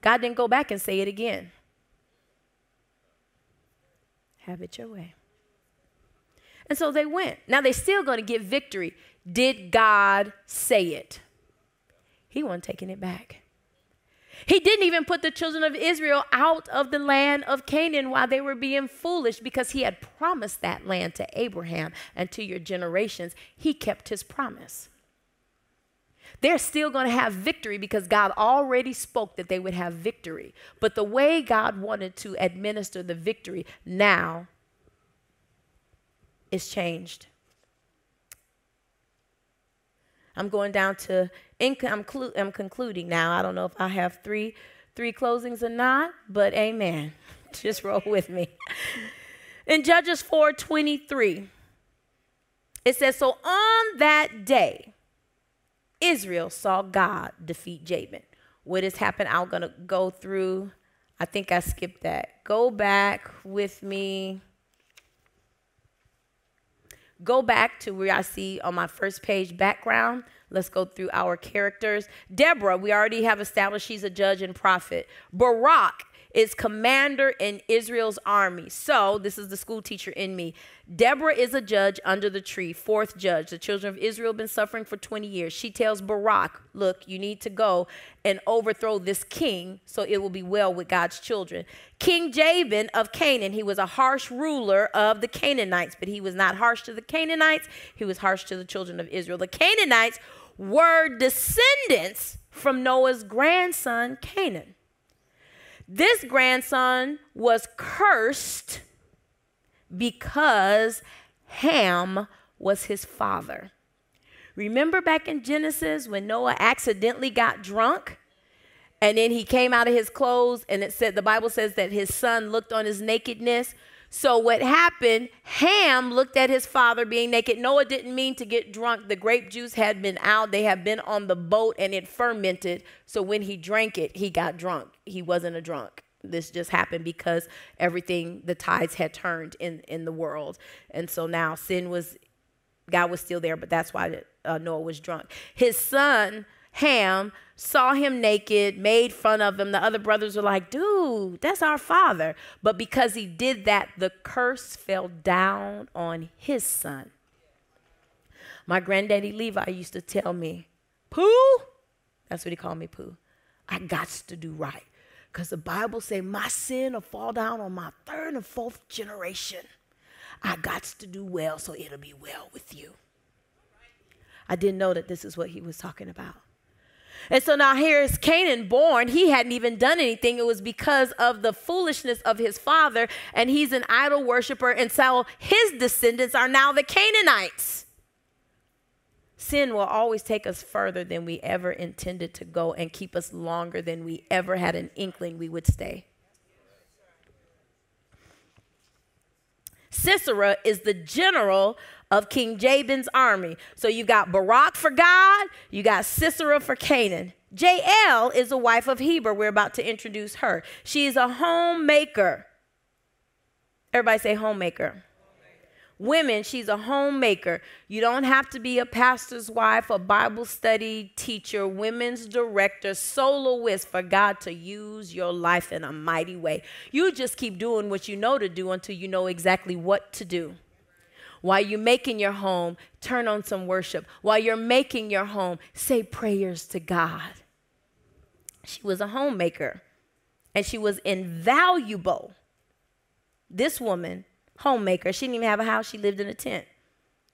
God didn't go back and say it again. Have it your way. And so they went. Now they're still going to get victory. Did God say it? He wasn't taking it back. He didn't even put the children of Israel out of the land of Canaan while they were being foolish because he had promised that land to Abraham and to your generations. He kept his promise. They're still going to have victory because God already spoke that they would have victory. But the way God wanted to administer the victory now is changed. I'm going down to, I'm, clu- I'm concluding now. I don't know if I have three, three closings or not, but amen. Just roll with me. In Judges 4:23, it says, So on that day, Israel saw God defeat Jabin. What has happened? I'm gonna go through. I think I skipped that. Go back with me. Go back to where I see on my first page background. Let's go through our characters. Deborah, we already have established she's a judge and prophet. Barak is commander in Israel's army. So, this is the school teacher in me. Deborah is a judge under the tree, fourth judge. The children of Israel have been suffering for 20 years. She tells Barak, Look, you need to go and overthrow this king so it will be well with God's children. King Jabin of Canaan, he was a harsh ruler of the Canaanites, but he was not harsh to the Canaanites, he was harsh to the children of Israel. The Canaanites were descendants from Noah's grandson, Canaan. This grandson was cursed because Ham was his father. Remember back in Genesis when Noah accidentally got drunk? And then he came out of his clothes, and it said, the Bible says that his son looked on his nakedness. So what happened, Ham looked at his father being naked. Noah didn't mean to get drunk. The grape juice had been out. They had been on the boat and it fermented. So when he drank it, he got drunk. He wasn't a drunk. This just happened because everything, the tides had turned in, in the world. And so now sin was, God was still there, but that's why uh, Noah was drunk. His son, Ham, saw him naked, made fun of him. The other brothers were like, dude, that's our father. But because he did that, the curse fell down on his son. My granddaddy Levi used to tell me, Pooh, that's what he called me, Pooh. I got to do right. Because the Bible say my sin will fall down on my third and fourth generation. I got to do well so it'll be well with you. I didn't know that this is what he was talking about. And so now here is Canaan born. He hadn't even done anything. It was because of the foolishness of his father, and he's an idol worshiper. And so his descendants are now the Canaanites sin will always take us further than we ever intended to go and keep us longer than we ever had an inkling we would stay. Sisera is the general of King Jabin's army. So you got Barak for God, you got Sisera for Canaan. Jael is a wife of Heber. We're about to introduce her. She is a homemaker. Everybody say homemaker. Women, she's a homemaker. You don't have to be a pastor's wife, a Bible study teacher, women's director, soloist for God to use your life in a mighty way. You just keep doing what you know to do until you know exactly what to do. While you're making your home, turn on some worship. While you're making your home, say prayers to God. She was a homemaker and she was invaluable. This woman homemaker. She didn't even have a house, she lived in a tent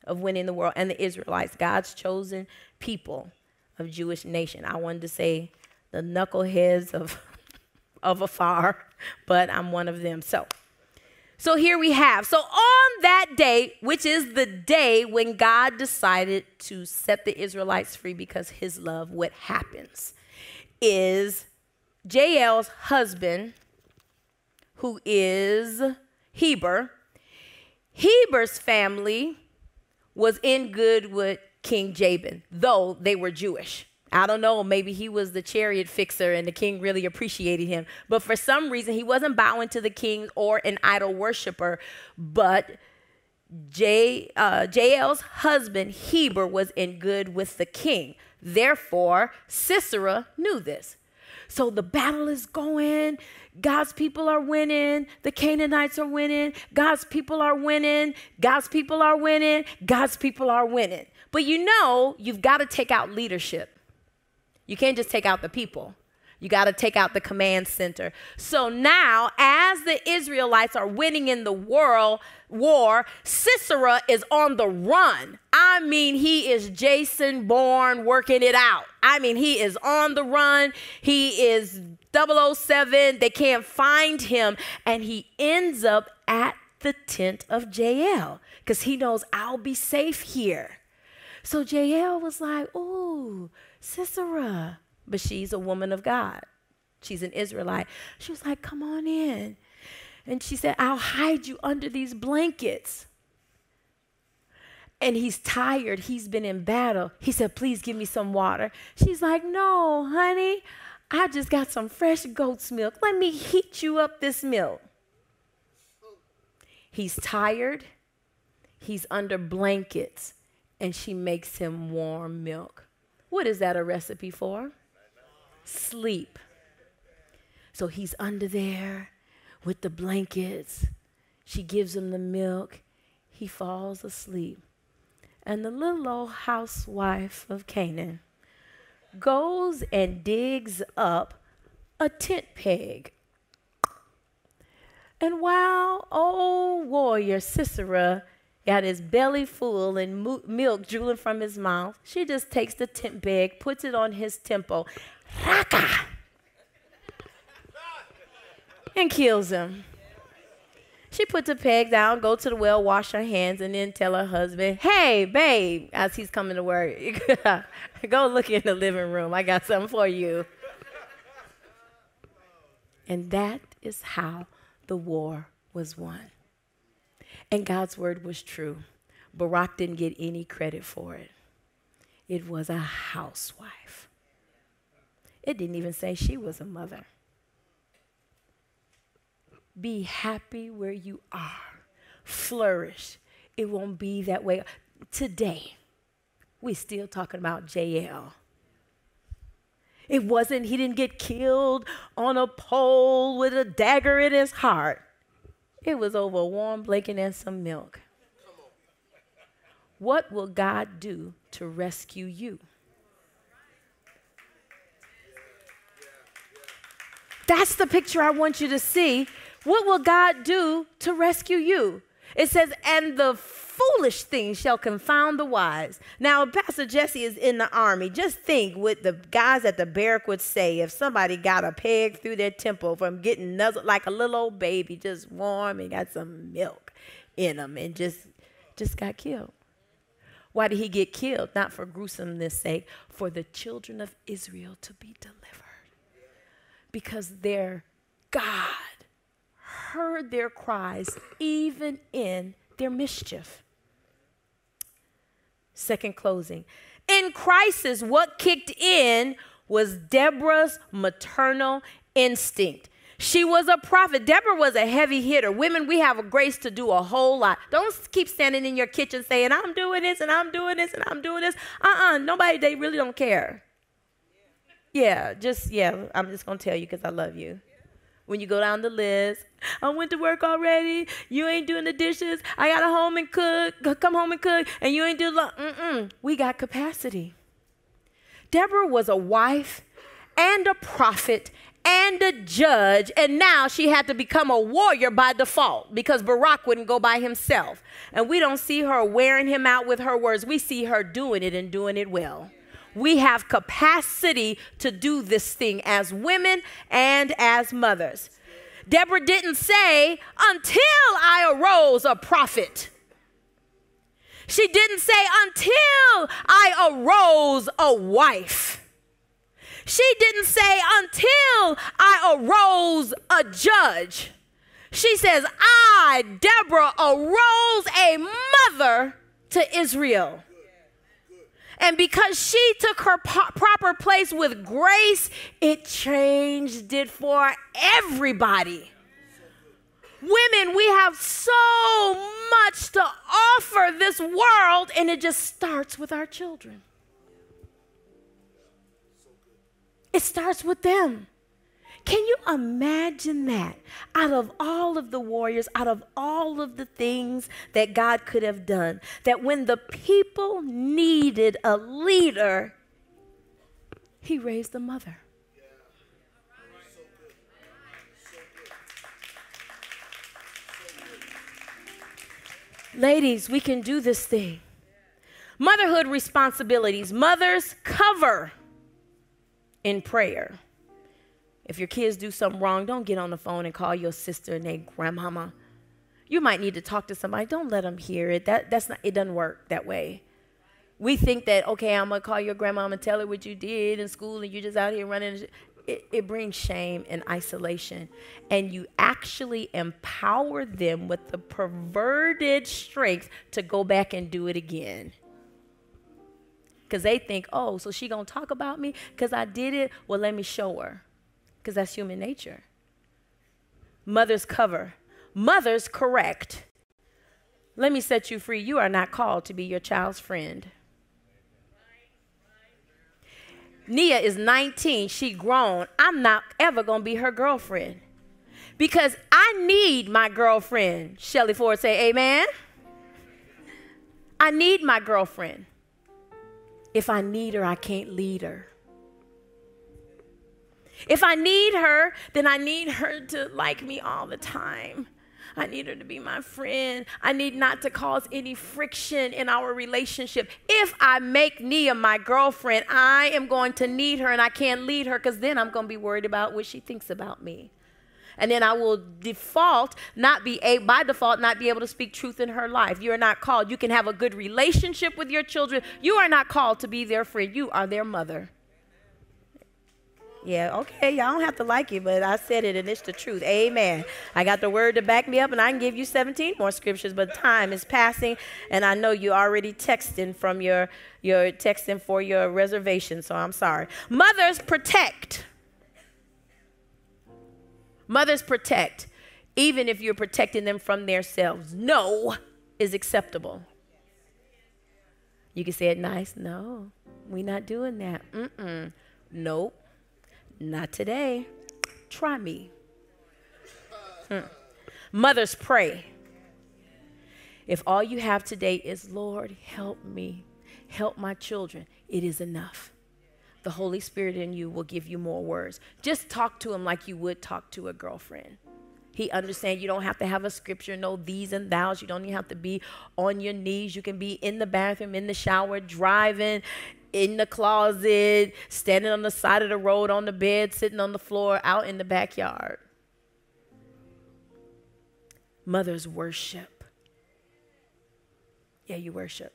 of winning the world. And the Israelites, God's chosen people of Jewish nation. I wanted to say the knuckleheads of, of afar, but I'm one of them. So, So here we have. So on that day, which is the day when God decided to set the Israelites free because his love, what happens is Jael's husband, who is Heber, Heber's family was in good with King Jabin, though they were Jewish. I don't know, maybe he was the chariot fixer and the king really appreciated him. But for some reason, he wasn't bowing to the king or an idol worshiper. But J, uh, Jael's husband, Heber, was in good with the king. Therefore, Sisera knew this. So the battle is going. God's people are winning. The Canaanites are winning. God's people are winning. God's people are winning. God's people are winning. But you know, you've got to take out leadership. You can't just take out the people. You got to take out the command center. So now, as the Israelites are winning in the world war, Sisera is on the run. I mean, he is Jason Bourne working it out. I mean, he is on the run. He is 007. They can't find him. And he ends up at the tent of Jael because he knows I'll be safe here. So Jael was like, Ooh, Sisera. But she's a woman of God. She's an Israelite. She was like, Come on in. And she said, I'll hide you under these blankets. And he's tired. He's been in battle. He said, Please give me some water. She's like, No, honey, I just got some fresh goat's milk. Let me heat you up this milk. He's tired. He's under blankets. And she makes him warm milk. What is that a recipe for? Sleep. So he's under there with the blankets. She gives him the milk. He falls asleep. And the little old housewife of Canaan goes and digs up a tent peg. And while old warrior Sisera got his belly full and mo- milk drooling from his mouth. She just takes the tent bag, puts it on his temple, raka, and kills him. She puts the peg down, go to the well, wash her hands, and then tell her husband, "Hey, babe," as he's coming to work, go look in the living room. I got something for you. And that is how the war was won. And God's word was true. Barak didn't get any credit for it. It was a housewife. It didn't even say she was a mother. Be happy where you are, flourish. It won't be that way. Today, we're still talking about Jael. It wasn't, he didn't get killed on a pole with a dagger in his heart. It was over a warm blanket and some milk. What will God do to rescue you? That's the picture I want you to see. What will God do to rescue you? It says, and the foolish things shall confound the wise. Now, Pastor Jesse is in the army. Just think what the guys at the barrack would say if somebody got a peg through their temple from getting nuzzled like a little old baby, just warm and got some milk in them and just, just got killed. Why did he get killed? Not for gruesomeness' sake, for the children of Israel to be delivered. Because their God heard their cries even in their mischief. Second closing. In crisis, what kicked in was Deborah's maternal instinct. She was a prophet. Deborah was a heavy hitter. Women, we have a grace to do a whole lot. Don't keep standing in your kitchen saying, I'm doing this and I'm doing this and I'm doing this. Uh uh-uh, uh nobody, they really don't care. Yeah, just, yeah, I'm just going to tell you because I love you when you go down the list. I went to work already. You ain't doing the dishes. I got to home and cook. Come home and cook. And you ain't do the. Mm-mm. We got capacity. Deborah was a wife and a prophet and a judge, and now she had to become a warrior by default because Barak wouldn't go by himself. And we don't see her wearing him out with her words. We see her doing it and doing it well we have capacity to do this thing as women and as mothers. Deborah didn't say, until I arose a prophet. She didn't say, until I arose a wife. She didn't say, until I arose a judge. She says, I, Deborah, arose a mother to Israel. And because she took her po- proper place with grace, it changed it for everybody. Women, we have so much to offer this world, and it just starts with our children. It starts with them. Can you imagine that? Out of all of the warriors, out of all of the things that God could have done, that when the people needed a leader, He raised a mother. Ladies, we can do this thing. Motherhood responsibilities. Mothers cover in prayer. If your kids do something wrong, don't get on the phone and call your sister and their grandmama. You might need to talk to somebody. Don't let them hear it. That, that's not, it doesn't work that way. We think that, okay, I'm going to call your grandmama and tell her what you did in school and you're just out here running. It, it brings shame and isolation. And you actually empower them with the perverted strength to go back and do it again because they think, oh, so she gonna talk about me because I did it. Well, let me show her because that's human nature. Mothers cover, mothers correct. Let me set you free. You are not called to be your child's friend. Nia is 19. She grown. I'm not ever going to be her girlfriend. Because I need my girlfriend. Shelly Ford say amen. I need my girlfriend. If I need her, I can't lead her. If I need her, then I need her to like me all the time. I need her to be my friend. I need not to cause any friction in our relationship. If I make Nia my girlfriend, I am going to need her and I can't lead her because then I'm going to be worried about what she thinks about me. And then I will default, not be a, by default, not be able to speak truth in her life. You are not called. You can have a good relationship with your children. You are not called to be their friend. You are their mother. Yeah, okay, y'all don't have to like it, but I said it and it's the truth. Amen. I got the word to back me up, and I can give you 17 more scriptures, but time is passing, and I know you're already texting from your, your texting for your reservation, so I'm sorry. Mothers protect. Mothers protect, even if you're protecting them from themselves. No is acceptable. You can say it nice. No, we're not doing that. Mm-mm. Nope. Not today. Try me. Hmm. Mothers pray. If all you have today is, Lord, help me, help my children, it is enough. The Holy Spirit in you will give you more words. Just talk to him like you would talk to a girlfriend. He understands you don't have to have a scripture, no these and thous. You don't even have to be on your knees. You can be in the bathroom, in the shower, driving, in the closet, standing on the side of the road, on the bed, sitting on the floor, out in the backyard. Mothers worship. Yeah, you worship.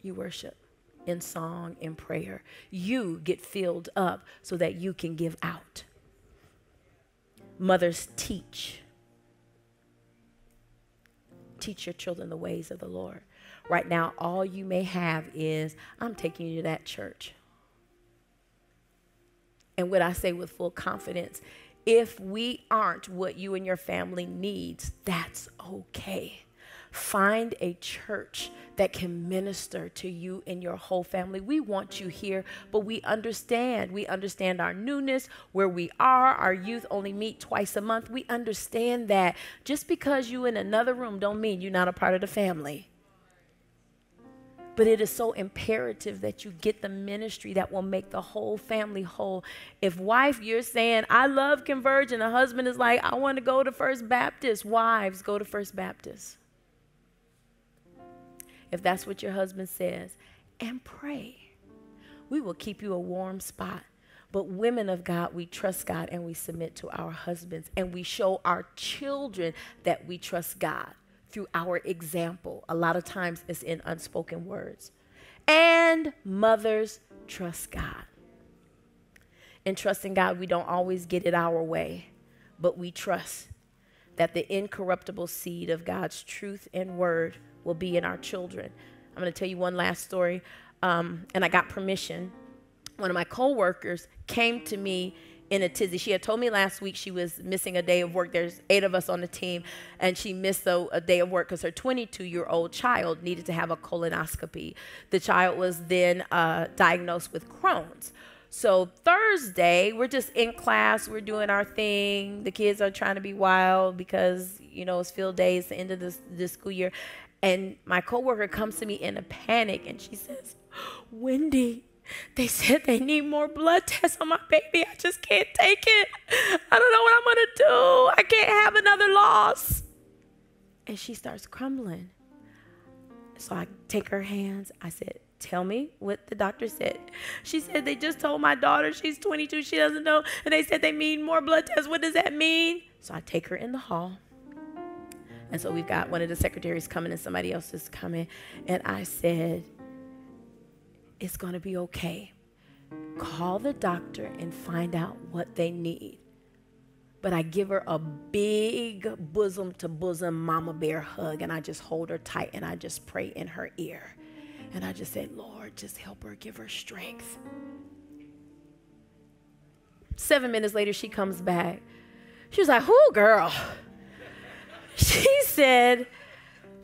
You worship in song, in prayer. You get filled up so that you can give out. Mothers teach. Teach your children the ways of the Lord. Right now, all you may have is, I'm taking you to that church. And what I say with full confidence, if we aren't what you and your family needs, that's okay. Find a church that can minister to you and your whole family. We want you here, but we understand. We understand our newness, where we are. Our youth only meet twice a month. We understand that. Just because you in another room don't mean you're not a part of the family. But it is so imperative that you get the ministry that will make the whole family whole. If wife, you're saying, I love Converge, and the husband is like, I want to go to First Baptist. Wives, go to First Baptist if that's what your husband says, and pray. We will keep you a warm spot. But women of God, we trust God and we submit to our husbands and we show our children that we trust God through our example. A lot of times it's in unspoken words. And mothers trust God. In trusting God, we don't always get it our way, but we trust that the incorruptible seed of God's truth and word will be in our children. I'm going to tell you one last story. Um, and I got permission. One of my coworkers came to me in a tizzy. She had told me last week she was missing a day of work. There's eight of us on the team, and she missed a, a day of work because her 22 year old child needed to have a colonoscopy. The child was then uh, diagnosed with Crohn's. So Thursday, we're just in class, we're doing our thing. The kids are trying to be wild because, you know, it's field days, the end of this, this school year. And my coworker comes to me in a panic and she says, Wendy, they said they need more blood tests on my baby. I just can't take it. I don't know what I'm gonna do. I can't have another loss. And she starts crumbling. So I take her hands. I said, Tell me what the doctor said. She said, They just told my daughter she's 22, she doesn't know, and they said they need more blood tests. What does that mean? So I take her in the hall. And so we've got one of the secretaries coming and somebody else is coming. And I said, It's going to be okay. Call the doctor and find out what they need. But I give her a big bosom to bosom mama bear hug and I just hold her tight and I just pray in her ear. And I just say, Lord, just help her, give her strength. Seven minutes later, she comes back. She was like, Who, girl? She said,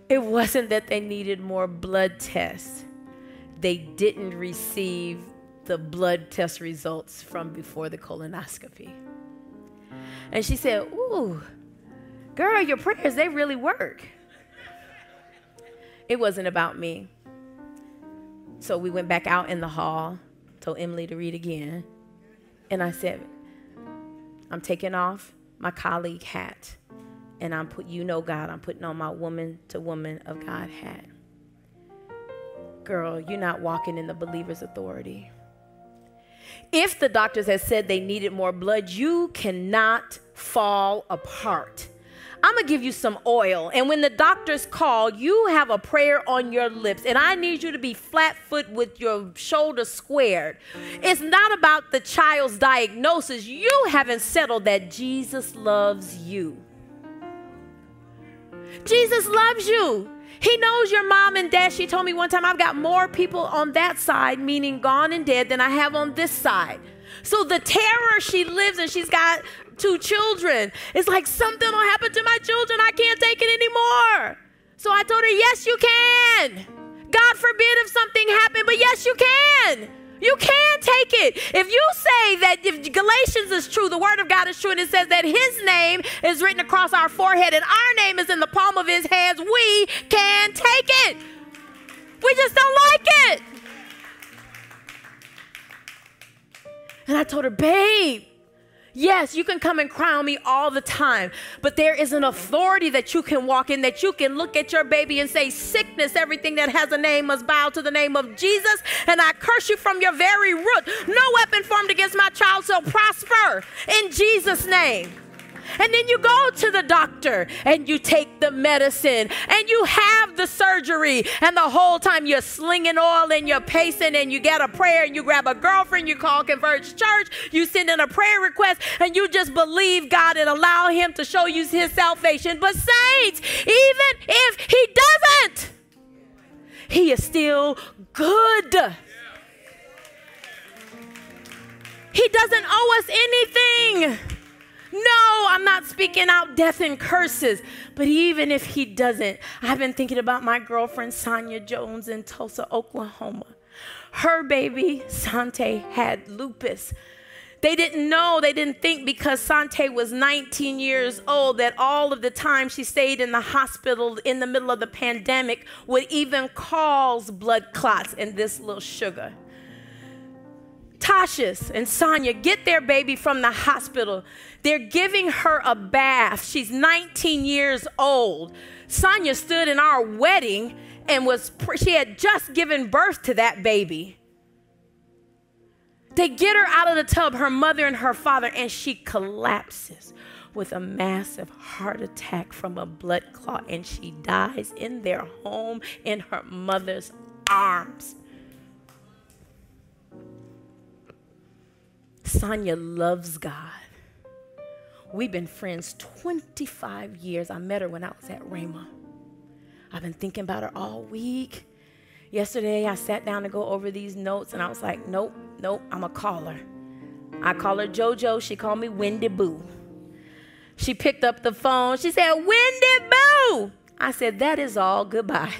It wasn't that they needed more blood tests, they didn't receive the blood test results from before the colonoscopy. And she said, Ooh, girl, your prayers, they really work. It wasn't about me. So we went back out in the hall, told Emily to read again. And I said, I'm taking off my colleague hat. And I'm put you know God, I'm putting on my woman to woman of God hat. Girl, you're not walking in the believer's authority. If the doctors had said they needed more blood, you cannot fall apart. I'm gonna give you some oil. And when the doctors call, you have a prayer on your lips. And I need you to be flat foot with your shoulders squared. It's not about the child's diagnosis. You haven't settled that Jesus loves you. Jesus loves you. He knows your mom and dad. She told me one time I've got more people on that side, meaning gone and dead, than I have on this side. So the terror she lives in, she's got two children. It's like something will happen to my children. I can't take it anymore. So I told her, yes, you can. God forbid if something happened, but yes, you can. You can take it. If you say that if Galatians is true, the word of God is true, and it says that his name is written across our forehead and our name is in the palm of his hands, we can take it. We just don't like it. And I told her, babe, Yes, you can come and crown me all the time, but there is an authority that you can walk in that you can look at your baby and say, Sickness, everything that has a name must bow to the name of Jesus, and I curse you from your very root. No weapon formed against my child shall prosper in Jesus' name. And then you go to the doctor and you take the medicine and you have the surgery. And the whole time you're slinging oil and you're pacing and you get a prayer and you grab a girlfriend, you call Converge Church, you send in a prayer request and you just believe God and allow Him to show you His salvation. But, saints, even if He doesn't, He is still good. He doesn't owe us anything. No, I'm not speaking out death and curses. But even if he doesn't, I've been thinking about my girlfriend, Sonia Jones, in Tulsa, Oklahoma. Her baby, Sante, had lupus. They didn't know, they didn't think because Sante was 19 years old that all of the time she stayed in the hospital in the middle of the pandemic would even cause blood clots in this little sugar. Tasha's and Sonia get their baby from the hospital. They're giving her a bath. She's 19 years old. Sonia stood in our wedding and was she had just given birth to that baby. They get her out of the tub, her mother and her father, and she collapses with a massive heart attack from a blood clot, and she dies in their home in her mother's arms. Sonia loves God. We've been friends 25 years. I met her when I was at Rhema. I've been thinking about her all week. Yesterday, I sat down to go over these notes and I was like, nope, nope, I'm a caller. I call her JoJo. She called me Wendy Boo. She picked up the phone. She said, Wendy Boo. I said, that is all. Goodbye.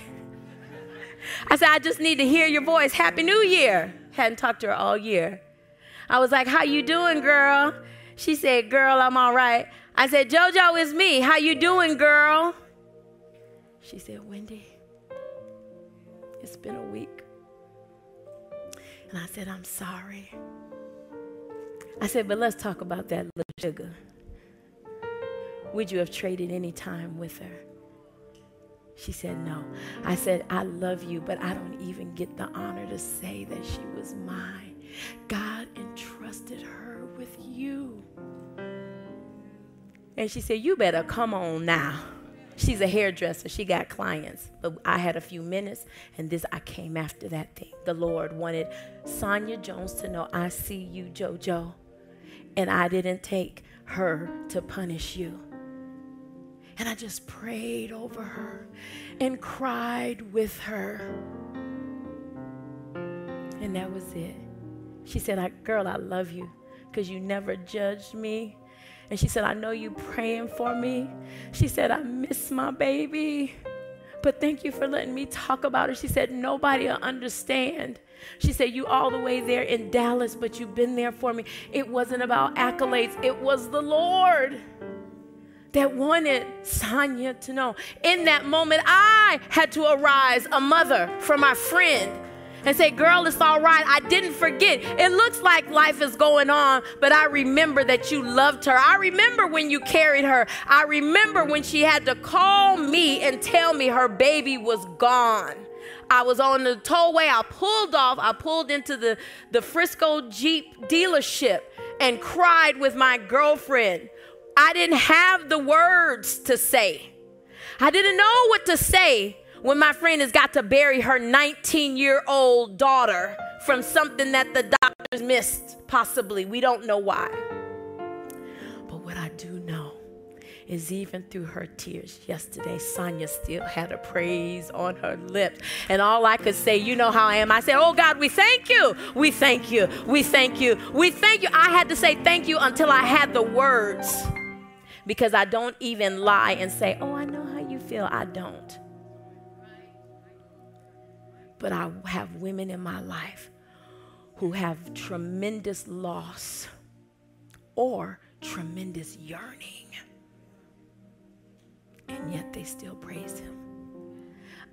I said, I just need to hear your voice. Happy New Year. Hadn't talked to her all year. I was like, how you doing, girl? She said, girl, I'm all right. I said, JoJo is me. How you doing, girl? She said, Wendy, it's been a week. And I said, I'm sorry. I said, but let's talk about that little sugar. Would you have traded any time with her? She said, No. I said, I love you, but I don't even get the honor to say that she was mine. God entrusted her with you. And she said, You better come on now. She's a hairdresser. She got clients. But I had a few minutes, and this I came after that thing. The Lord wanted Sonia Jones to know, I see you, JoJo. And I didn't take her to punish you. And I just prayed over her and cried with her. And that was it. She said, I, Girl, I love you because you never judged me. And she said, I know you praying for me. She said, I miss my baby. But thank you for letting me talk about her. She said, Nobody will understand. She said, You all the way there in Dallas, but you've been there for me. It wasn't about accolades, it was the Lord that wanted Sonia to know. In that moment, I had to arise, a mother for my friend, and say, Girl, it's all right. I didn't forget. It looks like life is going on, but I remember that you loved her. I remember when you carried her. I remember when she had to call me and tell me her baby was gone. I was on the tollway. I pulled off. I pulled into the, the Frisco Jeep dealership and cried with my girlfriend I didn't have the words to say. I didn't know what to say when my friend has got to bury her 19 year old daughter from something that the doctors missed, possibly. We don't know why. But what I do know is even through her tears yesterday, Sonia still had a praise on her lips. And all I could say, you know how I am. I said, Oh God, we thank you. We thank you. We thank you. We thank you. I had to say thank you until I had the words because I don't even lie and say, Oh, I know how you feel. I don't. But I have women in my life who have tremendous loss or tremendous yearning. And yet they still praise Him.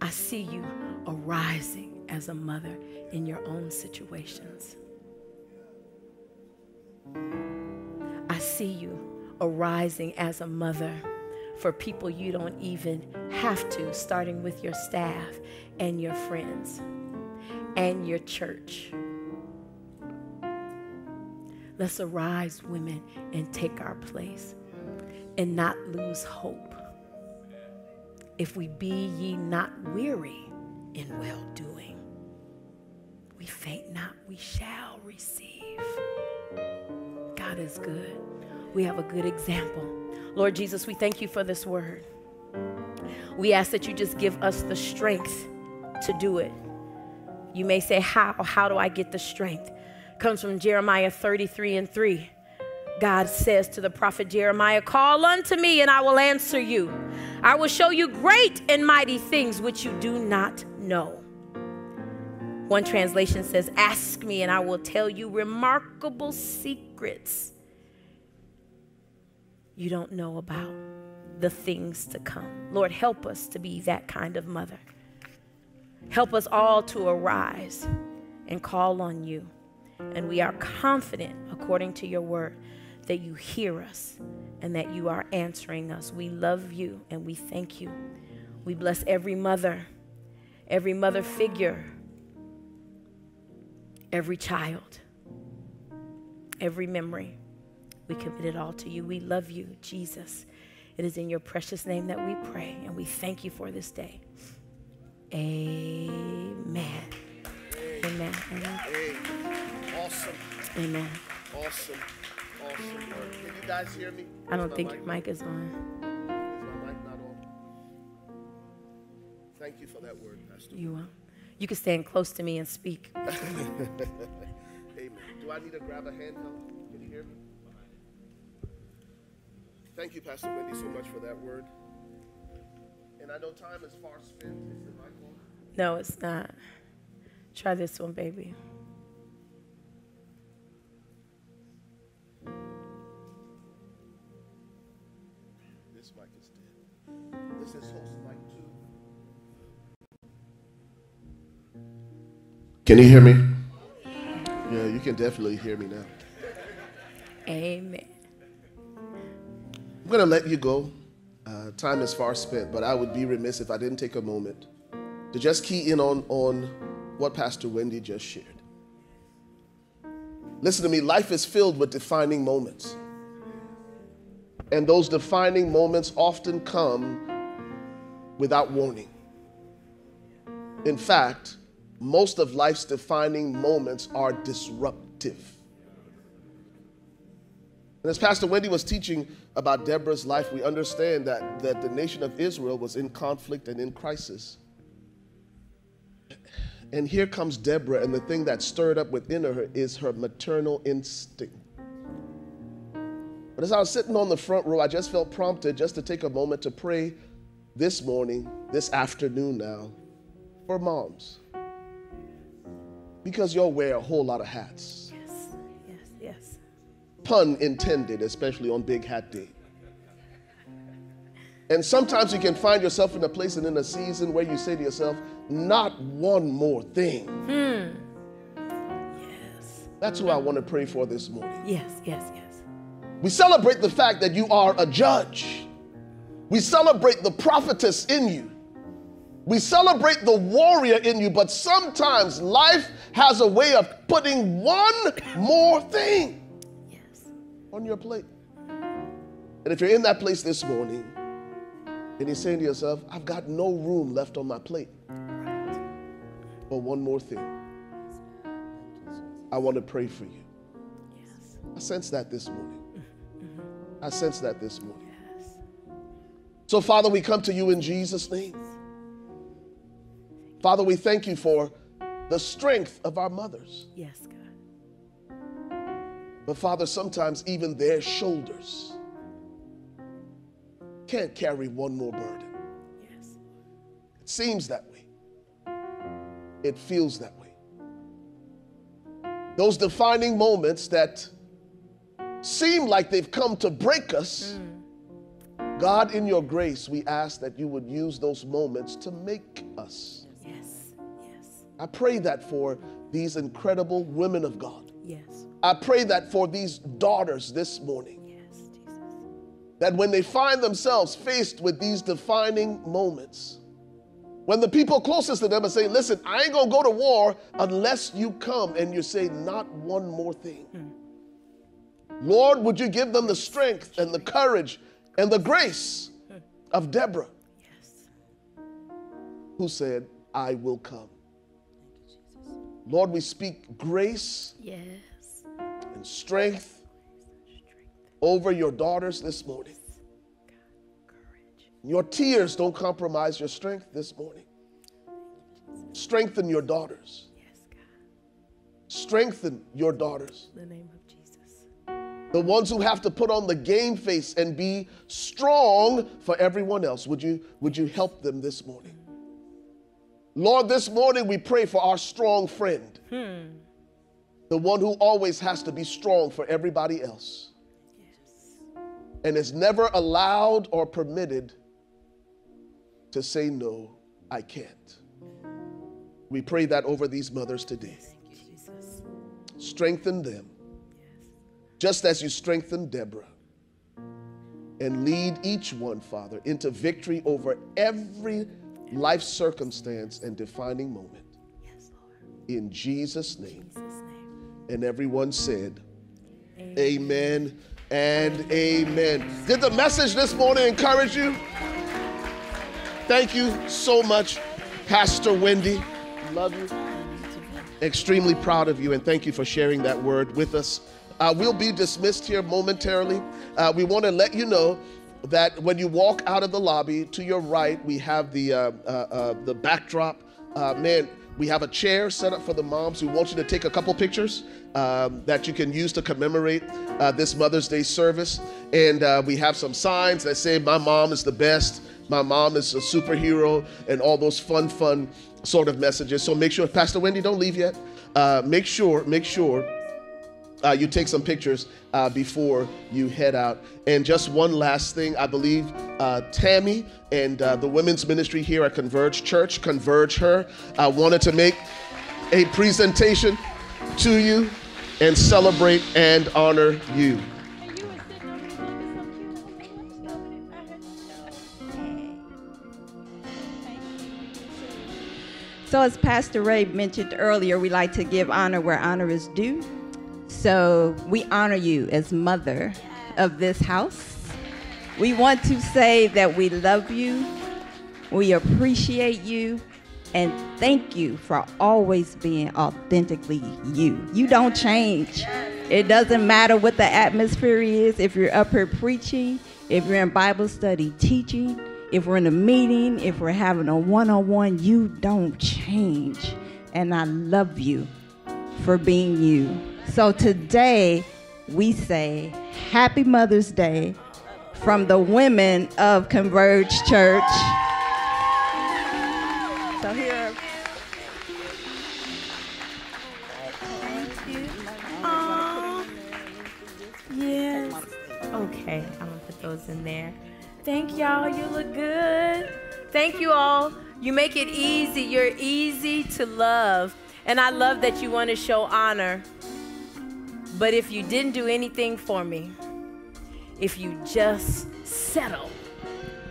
I see you arising as a mother in your own situations. I see you arising as a mother for people you don't even have to, starting with your staff and your friends and your church. Let's arise, women, and take our place and not lose hope. If we be ye not weary in well doing, we faint not, we shall receive. God is good we have a good example. Lord Jesus, we thank you for this word. We ask that you just give us the strength to do it. You may say, How? How do I get the strength? Comes from Jeremiah 33 and 3. God says to the prophet Jeremiah, Call unto me, and I will answer you. I will show you great and mighty things which you do not know. One translation says, Ask me, and I will tell you remarkable secrets you don't know about the things to come. Lord, help us to be that kind of mother. Help us all to arise and call on you. And we are confident, according to your word, that you hear us and that you are answering us. We love you and we thank you. We bless every mother, every mother figure, every child. every memory. We commit it all to you. We love you, Jesus. It is in your precious name that we pray, and we thank you for this day. Amen. Amen. Amen. Awesome, Amen. awesome, awesome. Can you guys hear me? I don't think your mic is on. Is my mic not on? Thank you for that word, Pastor. You are. You can stand close to me and speak. Amen. Do I need to grab a handheld? Can you hear me? Thank you, Pastor Wendy, so much for that word. And I know time is far spent. Is the mic on? No, it's not. Try this one, baby. This mic is dead. This is host mic two. Can you hear me? Yeah, you can definitely hear me now. Amen. I'm going to let you go. Uh, time is far spent, but I would be remiss if I didn't take a moment to just key in on, on what Pastor Wendy just shared. Listen to me, life is filled with defining moments. And those defining moments often come without warning. In fact, most of life's defining moments are disruptive. And as Pastor Wendy was teaching about Deborah's life, we understand that, that the nation of Israel was in conflict and in crisis. And here comes Deborah, and the thing that stirred up within her is her maternal instinct. But as I was sitting on the front row, I just felt prompted just to take a moment to pray this morning, this afternoon now, for moms. Because y'all wear a whole lot of hats. Pun intended, especially on Big Hat Day. And sometimes you can find yourself in a place and in a season where you say to yourself, not one more thing. Hmm. Yes, That's who I want to pray for this morning. yes, yes, yes. We celebrate the fact that you are a judge. We celebrate the prophetess in you. We celebrate the warrior in you, but sometimes life has a way of putting one more thing. On your plate. And if you're in that place this morning and you're saying to yourself, I've got no room left on my plate but one more thing, I want to pray for you. Yes. I sense that this morning. I sense that this morning. Yes. So, Father, we come to you in Jesus' name. Father, we thank you for the strength of our mothers. Yes, God. But, Father, sometimes even their shoulders can't carry one more burden. Yes. It seems that way, it feels that way. Those defining moments that seem like they've come to break us. Mm. God, in your grace, we ask that you would use those moments to make us. Yes. Yes. I pray that for these incredible women of God. Yes. I pray that for these daughters this morning, Yes, that when they find themselves faced with these defining moments, when the people closest to them are saying, Listen, I ain't gonna go to war unless you come, and you say, Not one more thing. Lord, would you give them the strength and the courage and the grace of Deborah, Yes. who said, I will come. Lord, we speak grace Yes. Strength over your daughters this morning. Your tears don't compromise your strength this morning. Strengthen your daughters. Strengthen your daughters. The name of Jesus. The ones who have to put on the game face and be strong for everyone else. Would you, would you help them this morning? Lord, this morning we pray for our strong friend. Hmm. The one who always has to be strong for everybody else. Yes. and is never allowed or permitted to say, No, I can't. We pray that over these mothers today. Thank you, Strengthen them, just as you strengthened Deborah. And lead each one, Father, into victory over every life circumstance and defining moment. Yes, Lord. In Jesus' name. In Jesus' name. And everyone said, Amen and amen. Did the message this morning encourage you? Thank you so much, Pastor Wendy. Love you. Extremely proud of you, and thank you for sharing that word with us. Uh, we'll be dismissed here momentarily. Uh, we want to let you know that when you walk out of the lobby, to your right, we have the uh, uh, uh the backdrop. Uh, man, we have a chair set up for the moms We want you to take a couple pictures um, that you can use to commemorate uh, this Mother's Day service. And uh, we have some signs that say, My mom is the best, my mom is a superhero, and all those fun, fun sort of messages. So make sure, Pastor Wendy, don't leave yet. Uh, make sure, make sure uh, you take some pictures uh, before you head out. And just one last thing, I believe uh, Tammy and uh, the women's ministry here at Converge Church, Converge Her, uh, wanted to make a presentation to you and celebrate and honor you. So, as Pastor Ray mentioned earlier, we like to give honor where honor is due. So we honor you as mother of this house. We want to say that we love you, we appreciate you, and thank you for always being authentically you. You don't change. It doesn't matter what the atmosphere is, if you're up here preaching, if you're in Bible study teaching, if we're in a meeting, if we're having a one on one, you don't change. And I love you for being you. So today we say Happy Mother's Day from the women of Converge Church. So here. Yes. Okay, I'm gonna put those in there. Thank y'all. You look good. Thank you all. You make it easy. You're easy to love. And I love that you want to show honor but if you didn't do anything for me, if you just settle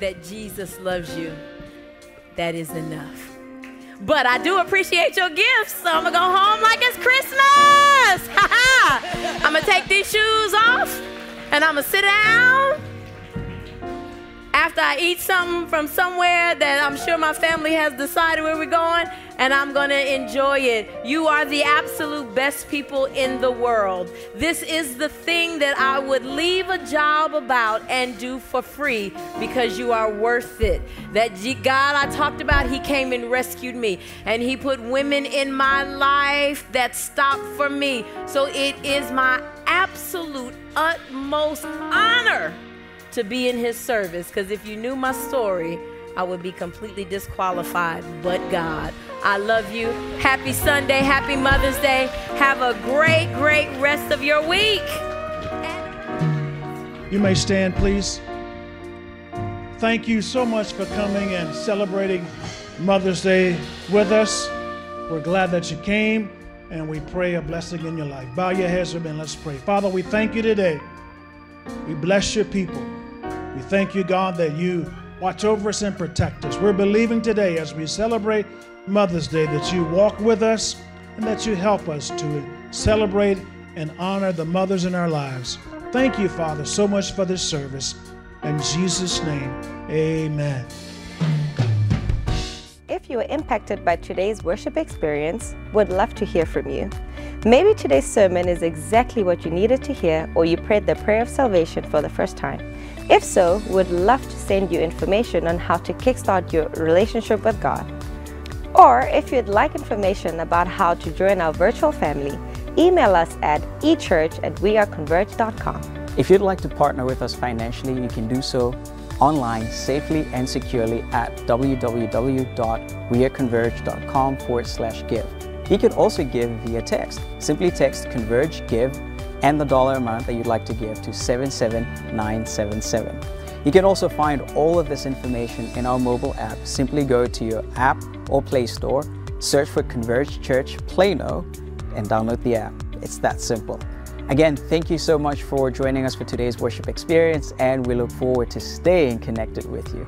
that Jesus loves you, that is enough. But I do appreciate your gifts, so I'm gonna go home like it's Christmas. I'm gonna take these shoes off and I'm gonna sit down after I eat something from somewhere that I'm sure my family has decided where we're going, and I'm to enjoy it. You are the absolute best people in the world. This is the thing that I would leave a job about and do for free because you are worth it. That God I talked about, He came and rescued me, and He put women in my life that stopped for me. So it is my absolute utmost honor to be in his service because if you knew my story, I would be completely disqualified, but God. I love you. Happy Sunday. Happy Mother's Day. Have a great, great rest of your week. You may stand, please. Thank you so much for coming and celebrating Mother's Day with us. We're glad that you came, and we pray a blessing in your life. Bow your heads with me and let's pray. Father, we thank you today. We bless your people. We thank you, God, that you watch over us and protect us. We're believing today as we celebrate Mother's Day that you walk with us and that you help us to celebrate and honor the mothers in our lives. Thank you, Father, so much for this service. In Jesus' name, amen. If you were impacted by today's worship experience, would love to hear from you. Maybe today's sermon is exactly what you needed to hear, or you prayed the prayer of salvation for the first time. If so, we'd love to send you information on how to kickstart your relationship with God. Or if you'd like information about how to join our virtual family, email us at echurch at weareconverge.com. If you'd like to partner with us financially, you can do so online safely and securely at www.weareconverge.com forward slash give. You can also give via text. Simply text Converge Give and the dollar amount that you'd like to give to 77977. You can also find all of this information in our mobile app. Simply go to your app or Play Store, search for Converge Church Plano, and download the app. It's that simple. Again, thank you so much for joining us for today's worship experience, and we look forward to staying connected with you.